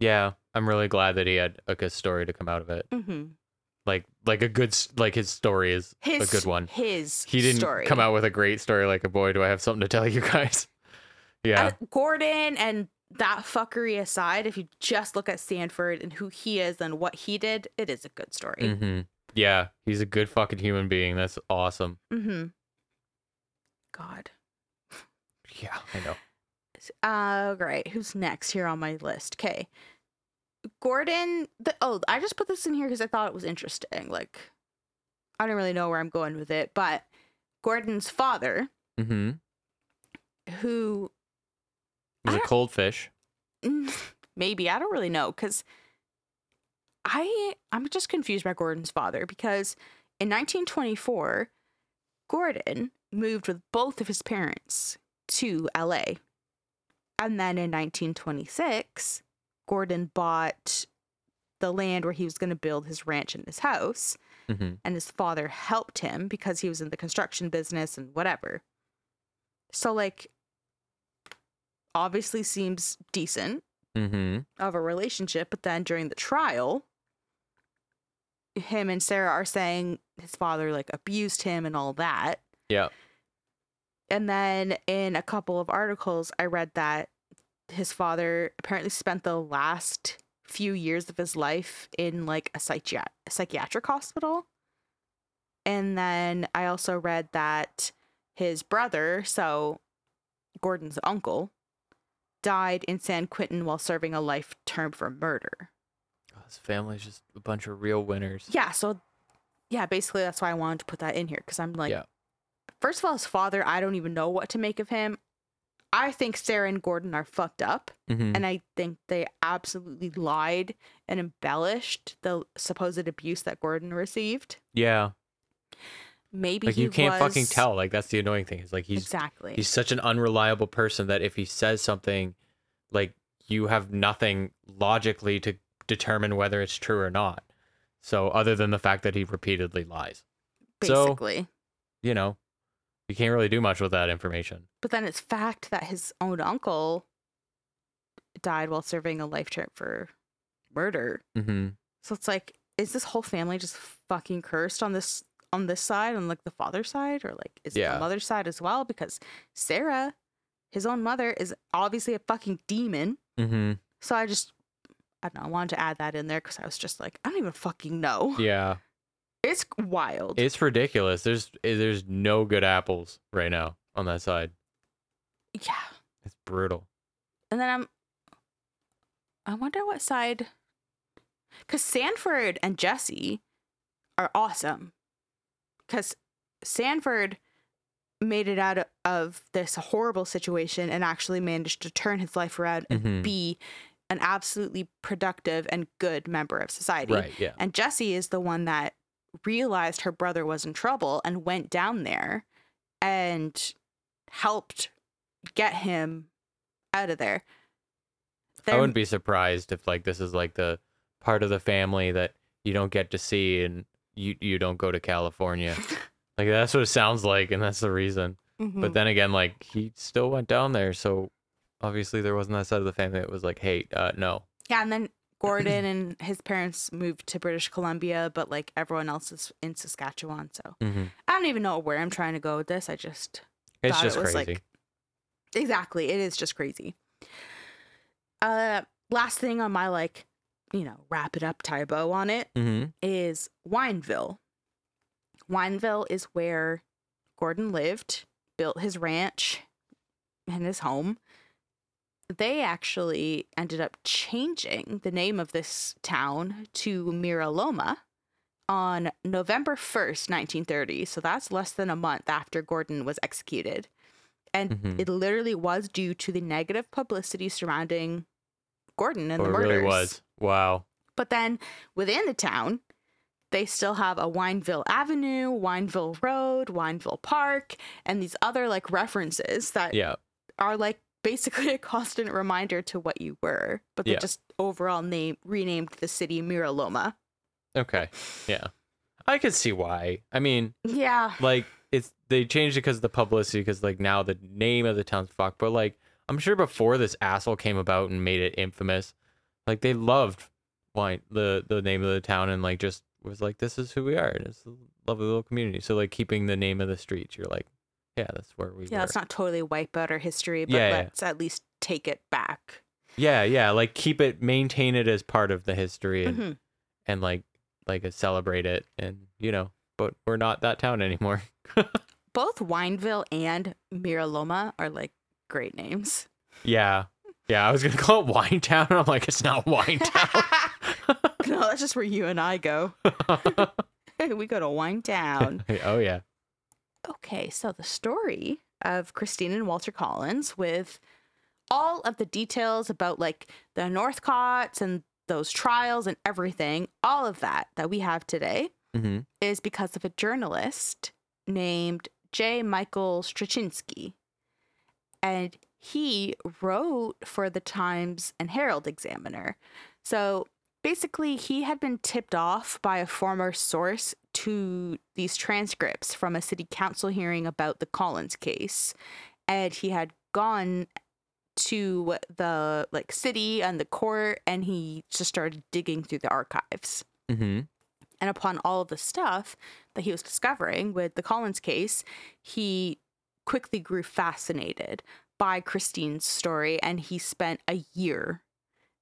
Yeah. I'm really glad that he had a good story to come out of it. Mm-hmm. Like, like a good, like his story is His a good one. His He didn't story. come out with a great story like a boy. Do I have something to tell you guys? [laughs] Yeah. Uh, Gordon and that fuckery aside, if you just look at Sanford and who he is and what he did, it is a good story. hmm Yeah. He's a good fucking human being. That's awesome. Mm-hmm. God. Yeah. I know. Uh, great. Who's next here on my list? Okay. Gordon. The, oh, I just put this in here because I thought it was interesting. Like, I don't really know where I'm going with it, but Gordon's father, hmm who Was I a don't- cold fish. Mm, [laughs] maybe i don't really know because i i'm just confused by gordon's father because in 1924 gordon moved with both of his parents to la and then in 1926 gordon bought the land where he was going to build his ranch and his house hmm and his father helped him because he was in the construction business and whatever. So like obviously seems decent Mm-hmm. of a relationship, but then during the trial, him and Sarah are saying his father like abused him and all that. Yeah. And then in a couple of articles, I read that his father apparently spent the last few years of his life in like a psychiat- psychiatric hospital. And then I also read that his brother, so Gordon's uncle, died in San Quentin while serving a life term for murder. Oh, His family's just a bunch of real winners. Yeah, so yeah, basically that's why I wanted to put that in here because I'm like, Yeah. first of all, his father, I don't even know what to make of him. I think Sarah and Gordon are fucked up, Mm-hmm. and I think they absolutely lied and embellished the supposed abuse that Gordon received. yeah. Maybe Like you can't fucking tell. Like that's the annoying thing. Is like he's exactly. he's such an unreliable person that if he says something, like you have nothing logically to determine whether it's true or not. So other than the fact that he repeatedly lies, so- basically. you know, you can't really do much with that information. But then it's fact that his own uncle died while serving a life term for murder. Mm-hmm. So it's like, is this whole family just fucking cursed on this on this side, on like the father's side, or like is it the mother's side as well? Because Sarah, his own mother, is obviously a fucking demon. Mm-hmm. So I just, I don't know, I wanted to add that in there because I was just like, I don't even fucking know. Yeah. It's wild. It's ridiculous. There's eh, there's no good apples right now on that side. yeah. It's brutal. And then I'm, I wonder what side, because Sanford and Jessie are awesome. Because Sanford made it out of this horrible situation and actually managed to turn his life around and Mhm. be an absolutely productive and good member of society. Right. Yeah. And Jessie is the one that realized her brother was in trouble and went down there and helped get him out of there. I wouldn't be surprised if like this is like the part of the family that you don't get to see and you you don't go to California. [laughs] like that's what it sounds like and that's the reason. Mhm. But then again like he still went down there so obviously there wasn't that side of the family that was like, "Hey, uh no." yeah, and then Gordon and his parents moved to British Columbia, but like everyone else is in Saskatchewan. So hmm I don't even know where I'm trying to go with this. I just It's Thought it just was, crazy. like, exactly it is just crazy. Uh, last thing on my like, you know, wrap it up tie bow on it hmm is Wineville. Wineville is where Gordon lived, built his ranch and his home. They actually ended up changing the name of this town to Mira Loma on November 1st, 1930. So that's less than a month after Gordon was executed. And Mhm. it literally was due to the negative publicity surrounding Gordon and Oh, the it murders. really was. Wow. But then within the town, they still have a Wineville Avenue, Wineville Road, Wineville Park, and these other like references that Yeah. are like basically [laughs] a constant reminder to what you were. But they Yeah. just overall name renamed the city Mira Loma. Okay. Yeah. I could see why. I mean, Yeah. like it's they changed it because of the publicity because like now the name of the town's fucked but like i'm sure before this asshole came about and made it infamous like they loved wine the the name of the town and like just was like this is who we are and it's a lovely little community so like keeping the name of the streets you're like yeah that's where we Yeah, were. let's not totally wipe out our history, but Yeah, yeah. let's at least take it back. yeah yeah like keep it maintain it as part of the history and Mhm. and like like uh, celebrate it and you know but we're not that town anymore [laughs] Both Wineville and Mira Loma are like great names. yeah yeah i was gonna [laughs] call it wine town and i'm like it's not wine town [laughs] no, that's just where you and I go. [laughs] we go to Wine Town. oh yeah. Okay, so the story of Christine and Walter Collins with all of the details about like the Northcotts and those trials and everything, all of that that we have today Mm-hmm. is because of a journalist named J. Michael Straczynski. And he wrote for the Times and Herald Examiner. So basically, he had been tipped off by a former source to these transcripts from a city council hearing about the Collins case. And he had gone to the like city and the court and he just started digging through the archives. Mm-hmm. And upon all of the stuff that he was discovering with the Collins case, he quickly grew fascinated by Christine's story and he spent a year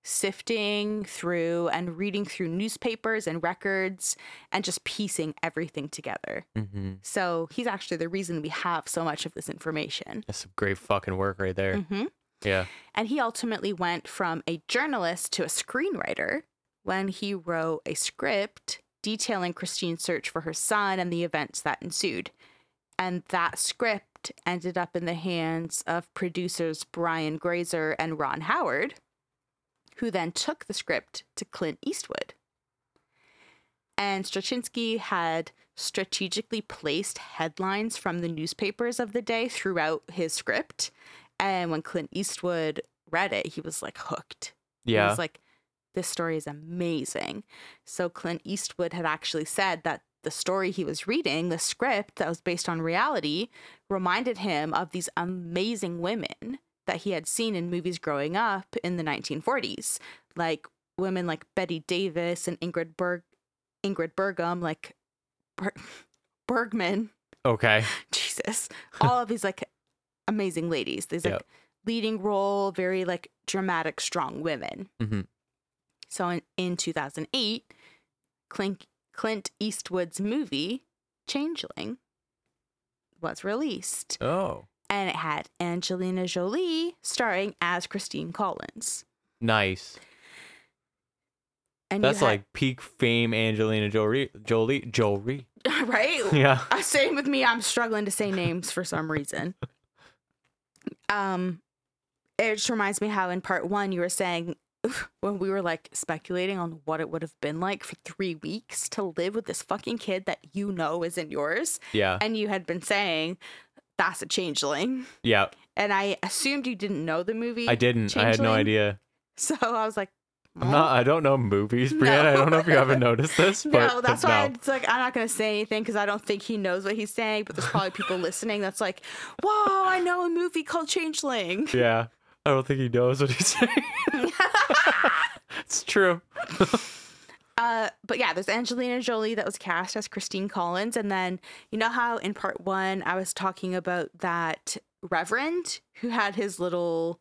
sifting through and reading through newspapers and records and just piecing everything together. Mm-hmm. So he's actually the reason we have so much of this information. That's some great fucking work right there. hmm Yeah. And he ultimately went from a journalist to a screenwriter when he wrote a script detailing Christine's search for her son and the events that ensued. And that script ended up in the hands of producers Brian Grazer and Ron Howard, who then took the script to Clint Eastwood. And Straczynski had strategically placed headlines from the newspapers of the day throughout his script. And when Clint Eastwood read it, he was like hooked. Yeah. He was like, this story is amazing. So Clint Eastwood had actually said that the story he was reading, the script that was based on reality, reminded him of these amazing women that he had seen in movies growing up in the 1940s, like women like Bette Davis and Ingrid Berg, Ingrid Bergam, like Ber- [laughs] Bergman. okay. [laughs] Jesus, all of these like amazing ladies. These like Yep. leading role, very like dramatic, strong women. Mhm. So in, in 2008, Clint, Clint Eastwood's movie Changeling was released, Oh, and it had Angelina Jolie starring as Christine Collins. nice. And That's had- like peak fame Angelina Jolie. Jolie. Jolie. [laughs] right. [laughs] Yeah. Uh, same with me. I'm struggling to say names for some reason. [laughs] Um, it just reminds me how in part one you were saying [laughs] when we were like speculating on what it would have been like for three weeks to live with this fucking kid that you know isn't yours, Yeah. and you had been saying that's a changeling, Yeah. and I assumed you didn't know the movie. I didn't. I had no idea. So I was like, I'm not. I don't know movies, Brianna. I don't know if you haven't [laughs] noticed this, but no, that's but why no. it's like I'm not gonna say anything because I don't think he knows what he's saying. But there's probably people [laughs] listening that's like, "Whoa, I know a movie called Changeling." Yeah. I don't think he knows what he's [laughs] saying. [laughs] it's true. Uh, but yeah, there's Angelina Jolie that was cast as Christine Collins, and then you know how in part one I was talking about that Reverend who had his little.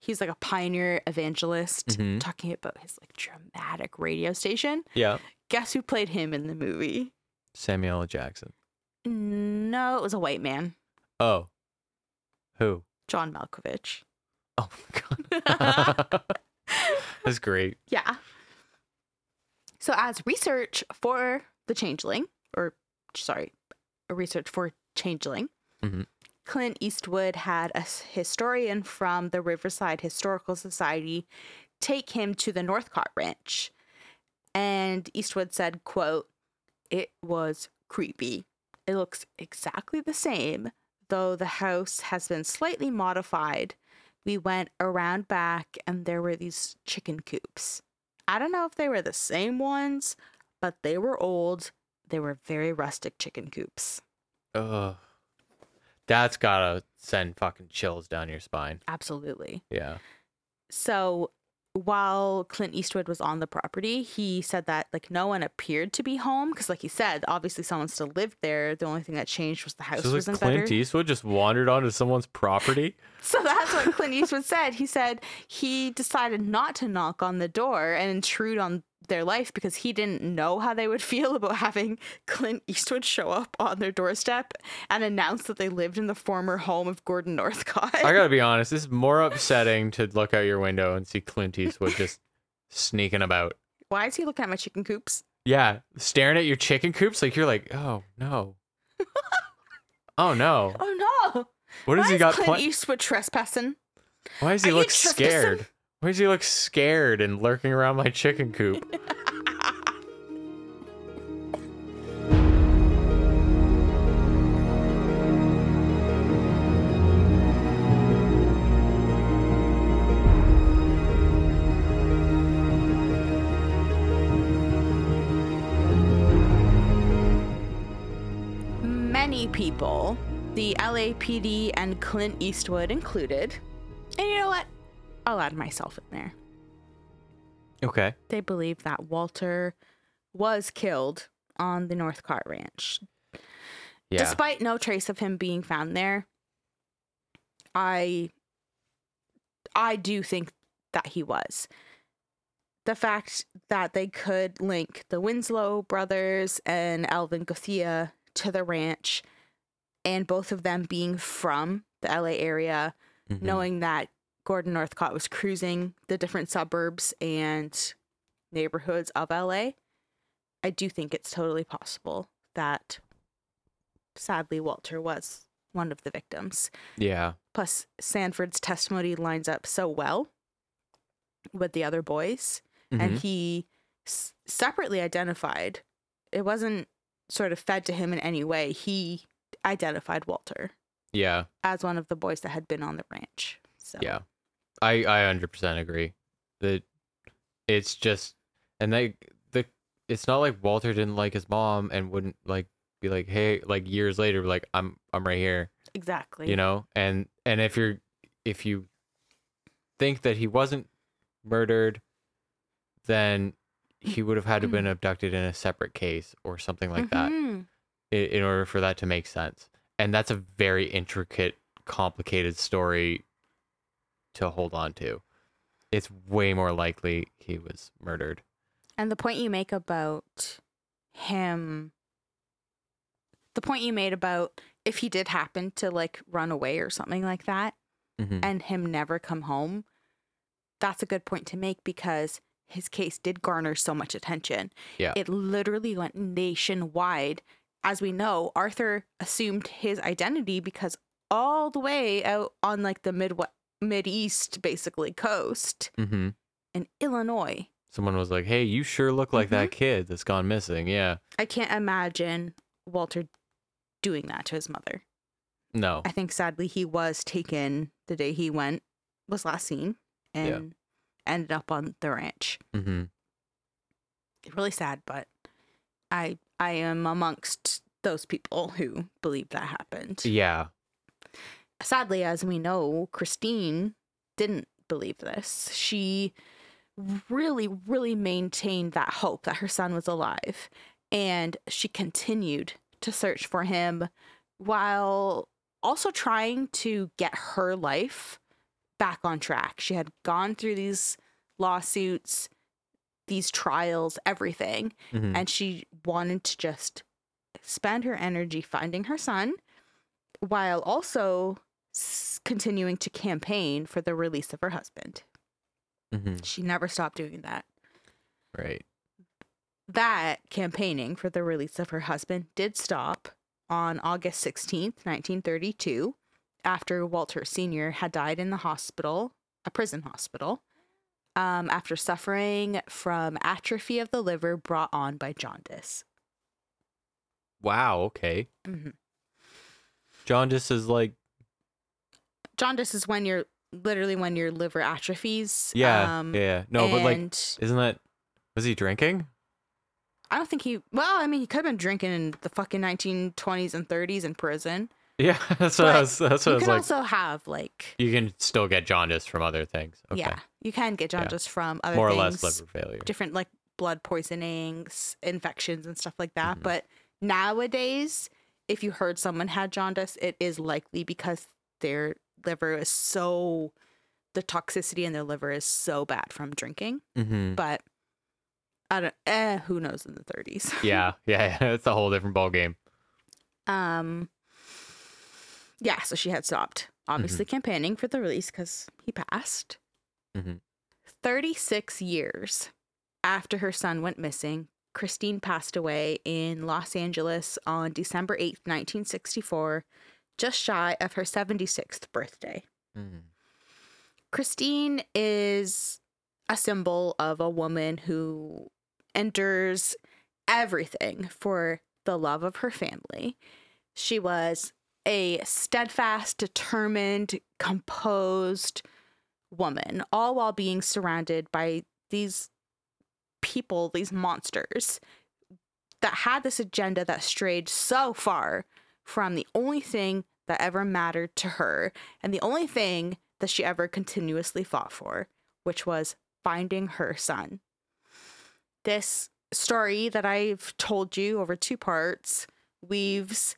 He's like a pioneer evangelist Mhm. talking about his like dramatic radio station. Yeah. Guess who played him in the movie? Samuel L. Jackson. No, it was a white man, Oh. Who? John Malkovich. Oh my god. [laughs] That's great. Yeah. So, as research for the changeling, or sorry, research for changeling, Mhm. Clint Eastwood had a historian from the Riverside Historical Society take him to the Northcott Ranch. And Eastwood said, quote, it was creepy. It looks exactly the same, though the house has been slightly modified. We went around back and there were these chicken coops. I don't know if they were the same ones, but they were old. They were very rustic chicken coops. Ugh. That's gotta send fucking chills down your spine. Absolutely. Yeah. So while Clint Eastwood was on the property, he said that like no one appeared to be home because, like he said, obviously someone still lived there. The only thing that changed was the house So like wasn't Clint better. Eastwood just wandered onto someone's property. [laughs] So that's what Clint Eastwood said. He said he decided not to knock on the door and intrude on their life because he didn't know how they would [laughs] feel about having Clint Eastwood show up on their doorstep and announce that they lived in the former home of Gordon Northcott. I gotta be [laughs] honest, this is more upsetting to look out your window and see Clint Eastwood just sneaking about. Why is he looking at my chicken coops? Yeah, staring at your chicken coops like you're like, oh no. [laughs] oh no. Oh no! What has he got Clint planned? Eastwood trespassing? Why does he Are look scared? Why does he look scared and lurking around my chicken coop? [laughs] Many people, the LAPD and Clint Eastwood included, and you know what? I'll add myself in there. Okay. They believe that Walter was killed on the Northcott Ranch. Yeah. Despite no trace of him being found there, I I do think that he was. The fact that they could link the Winslow brothers and Alvin Gothea to the ranch and both of them being from the LA area, Mhm. knowing that Gordon Northcott was cruising the different suburbs and neighborhoods of LA, I do think it's totally possible that sadly Walter was one of the victims. Yeah. Plus, Sanford's testimony lines up so well with the other boys, and Mhm. he s- separately identified. It wasn't sort of fed to him in any way. He identified Walter Yeah. as one of the boys that had been on the ranch. So Yeah. I I 100% agree. That it's just and they the it's not like Walter didn't like his mom and wouldn't like be like, "Hey, like years later like I'm I'm right here." exactly. You know? And and if you're if you think that he wasn't murdered, then he would have had to been abducted in a separate case or something like that Mhm. i- in order for that to make sense. And that's a very intricate, complicated story to hold on to. It's way more likely he was murdered. And the point you make about him, the point you made about if he did happen to like run away or something like that hmm and him never come home, that's a good point to make because his case did garner so much attention. Yeah. It literally went nationwide. As we know, Arthur assumed his identity because all the way out on like the mid mid east basically coast hmm in Illinois. Someone was like, "Hey, you sure look like that kid that's gone missing." Yeah. I can't imagine Walter doing that to his mother. No. I think sadly he was taken the day he went, was last seen, and ended up on the ranch. hmm Really sad, but I I am amongst those people who believe that happened. Yeah. Sadly, as we know, Christine didn't believe this. She really, really maintained that hope that her son was alive. And she continued to search for him while also trying to get her life back on track. She had gone through these lawsuits, these trials, everything hmm and she wanted to just spend her energy finding her son while also continuing to campaign for the release of her husband. hmm She never stopped doing that. Right. That campaigning for the release of her husband did stop on August 16th, 1932, after Walter Sr. had died in the hospital, a prison hospital, um, after suffering from atrophy of the liver brought on by jaundice. Wow. Okay. hmm Jaundice is like, jaundice is when you're literally when your liver atrophies. yeah, um, yeah. No, but like, isn't that? Was he drinking? I don't think he. Well, I mean, he could have been drinking in the fucking 1920s and 30s in prison. Yeah, [laughs] that's what I was. That's what I was like. you can also have like, you can still get jaundice from other things. Okay. yeah, you can get Yeah. jaundice from other things. More or less liver failure. different like blood poisonings, infections, and stuff like that. Mhm. But nowadays, if you heard someone had jaundice, it is likely because their liver is so, the toxicity in their liver is so bad from drinking. hmm But I don't. Eh, who knows in the 30s? [laughs] Yeah, yeah, yeah. It's a whole different ball game. Um. Yeah, so she had stopped obviously campaigning for the release because he passed. Mhm. 36 years after her son went missing, Christine passed away in Los Angeles on December 8th, 1964, just shy of her 76th birthday. Mhm. Christine is a symbol of a woman who endures everything for the love of her family. She was a steadfast, determined, composed woman, all while being surrounded by these people, these monsters that had this agenda that strayed so far from the only thing that ever mattered to her and the only thing that she ever continuously fought for, which was finding her son. This story that I've told you over two parts weaves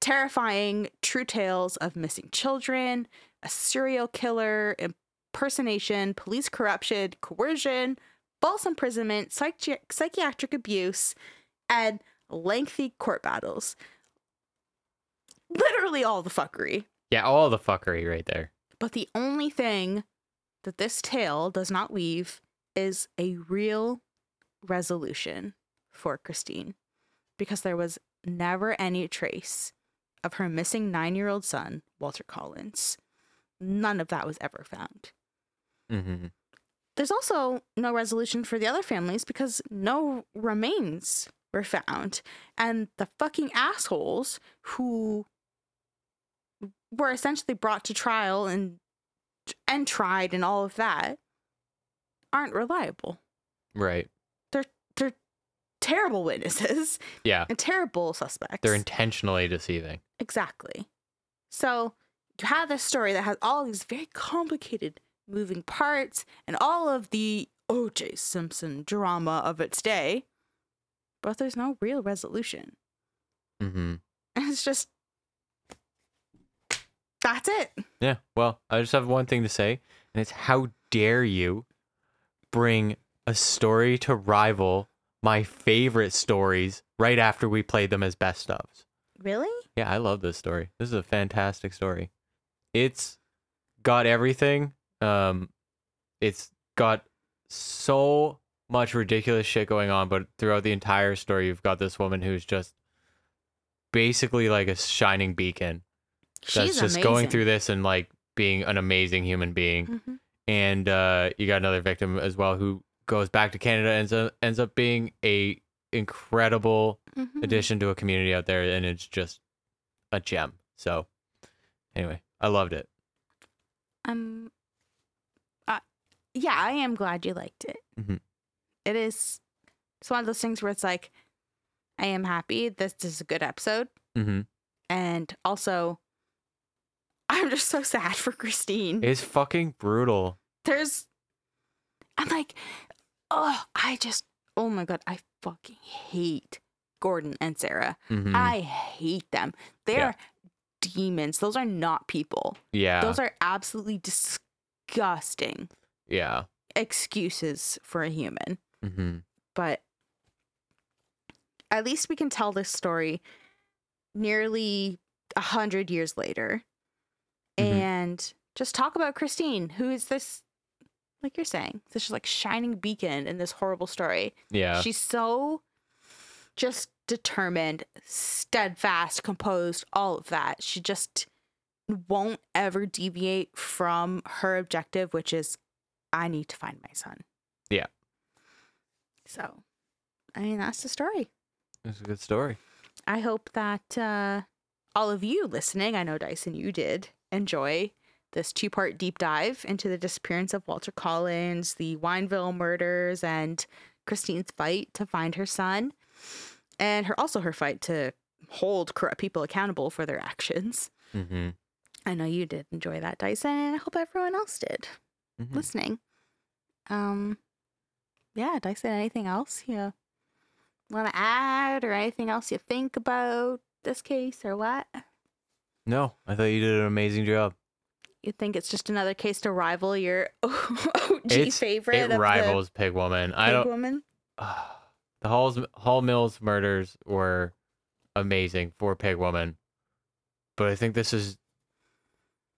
terrifying true tales of missing children, a serial killer, impersonation, police corruption, coercion, false imprisonment, psychi- psychiatric abuse, and lengthy court battles. Literally all the fuckery. Yeah, all the fuckery right there. But the only thing that this tale does not weave is a real resolution for Christine because there was never any trace of her missing nine year old son, Walter Collins. None of that was ever found. Mm-hmm. There's also no resolution for the other families because no remains were found. And the fucking assholes who were essentially brought to trial and and tried and all of that aren't reliable. Right. They're they're terrible witnesses Yeah. and terrible suspects. They're intentionally deceiving. Exactly. So you have this story that has all these very complicated moving parts and all of the O.J. Simpson drama of its day, but there's no real resolution. Mm-hmm. And it's just that's it. Yeah. Well, I just have one thing to say, and it's how dare you bring a story to rival my favorite stories right after we played them as best ofs. Really? Yeah, I love this story. This is a fantastic story. It's got everything. Um it's got so much ridiculous shit going on, but throughout the entire story you've got this woman who's just basically like a shining beacon She's that's just amazing. going through this and like being an amazing human being. Mhm. And uh you got another victim as well who goes back to Canada and ends up, ends up being a incredible Mhm. addition to a community out there and it's just a gem so anyway i loved it Um. Uh, yeah, I am glad you liked it. Mhm. It is. It's one of those things where it's like, I am happy. This is a good episode, mm-hmm. and also, just so sad for Christine. it's fucking brutal There's, I'm like, oh, I just, oh my god, I fucking hate Gordon and Sarah. Mhm. I hate them. They Yeah. are demons. Those are not people. yeah Those are absolutely disgusting. yeah excuses for a human, mm-hmm. but at least we can tell this story nearly a hundred years later. And just talk about Christine, who is this, like you're saying, this is like shining beacon in this horrible story. yeah She's so just determined, steadfast, composed, all of that. She just won't ever deviate from her objective, which is I need to find my son. Yeah. So, I mean, that's the story. it's a good story I hope that uh, all of you listening, I know Dyson, you did enjoy this two part deep dive into the disappearance of Walter Collins, the Wineville murders, and Christine's fight to find her son, and her also her fight to hold corrupt people accountable for their actions. mm-hmm. I know you did enjoy that, Dyson, and I hope everyone else did Mhm. listening. Um, yeah, Dyson, anything else you want to add, or anything else you think about this case, or what? No i thought you did an amazing job. You think it's just another case to rival your [laughs] OG It's- favorite it of rivals pig woman. The i Pig don't Woman? [sighs] the Hall's, hall mills murders were amazing for pig woman but i think this is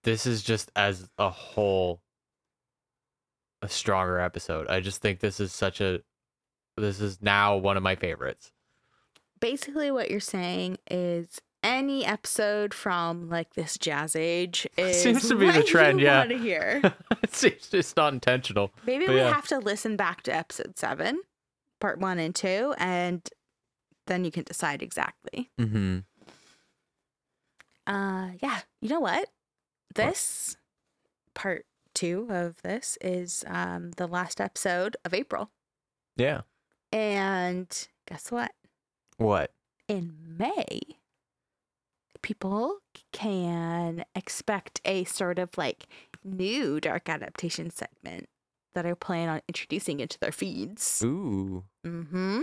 this is just as a whole a stronger episode. I just think this is such a this is now one of my favorites. Basically, what you're saying is any episode from like this jazz age [laughs] is Seems to be the trend, yeah. Want to hear? [laughs] it's, it's not intentional Maybe we yeah. have to listen back to episode seven, part one and two, and then you can decide exactly. mm-hmm. Uh, yeah. You know what? This part two of this is um the last episode of April, yeah and guess what? what In May, people can expect a sort of like new dark adaptation segment that I plan on introducing into their feeds. Ooh. Mm-hmm.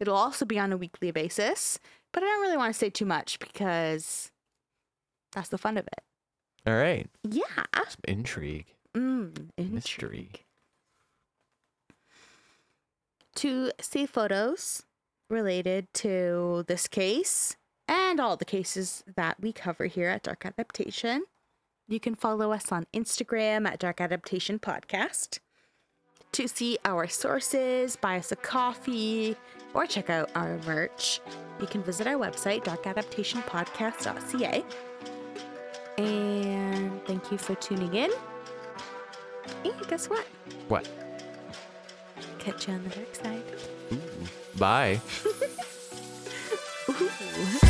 It'll also be on a weekly basis, but I don't really want to say too much because that's the fun of it. All right. Yeah. Some intrigue. Mm, Mystery. To see photos related to this case and all the cases that we cover here at Dark Adaptation, you can follow us on Instagram at Dark Adaptation Podcast. To see our sources, buy us a coffee, or check out our merch, you can visit our website, darkadaptationpodcast.ca. And thank you for tuning in. And guess what? What? Catch you on the dark side. Ooh. Bye. [laughs] Ooh.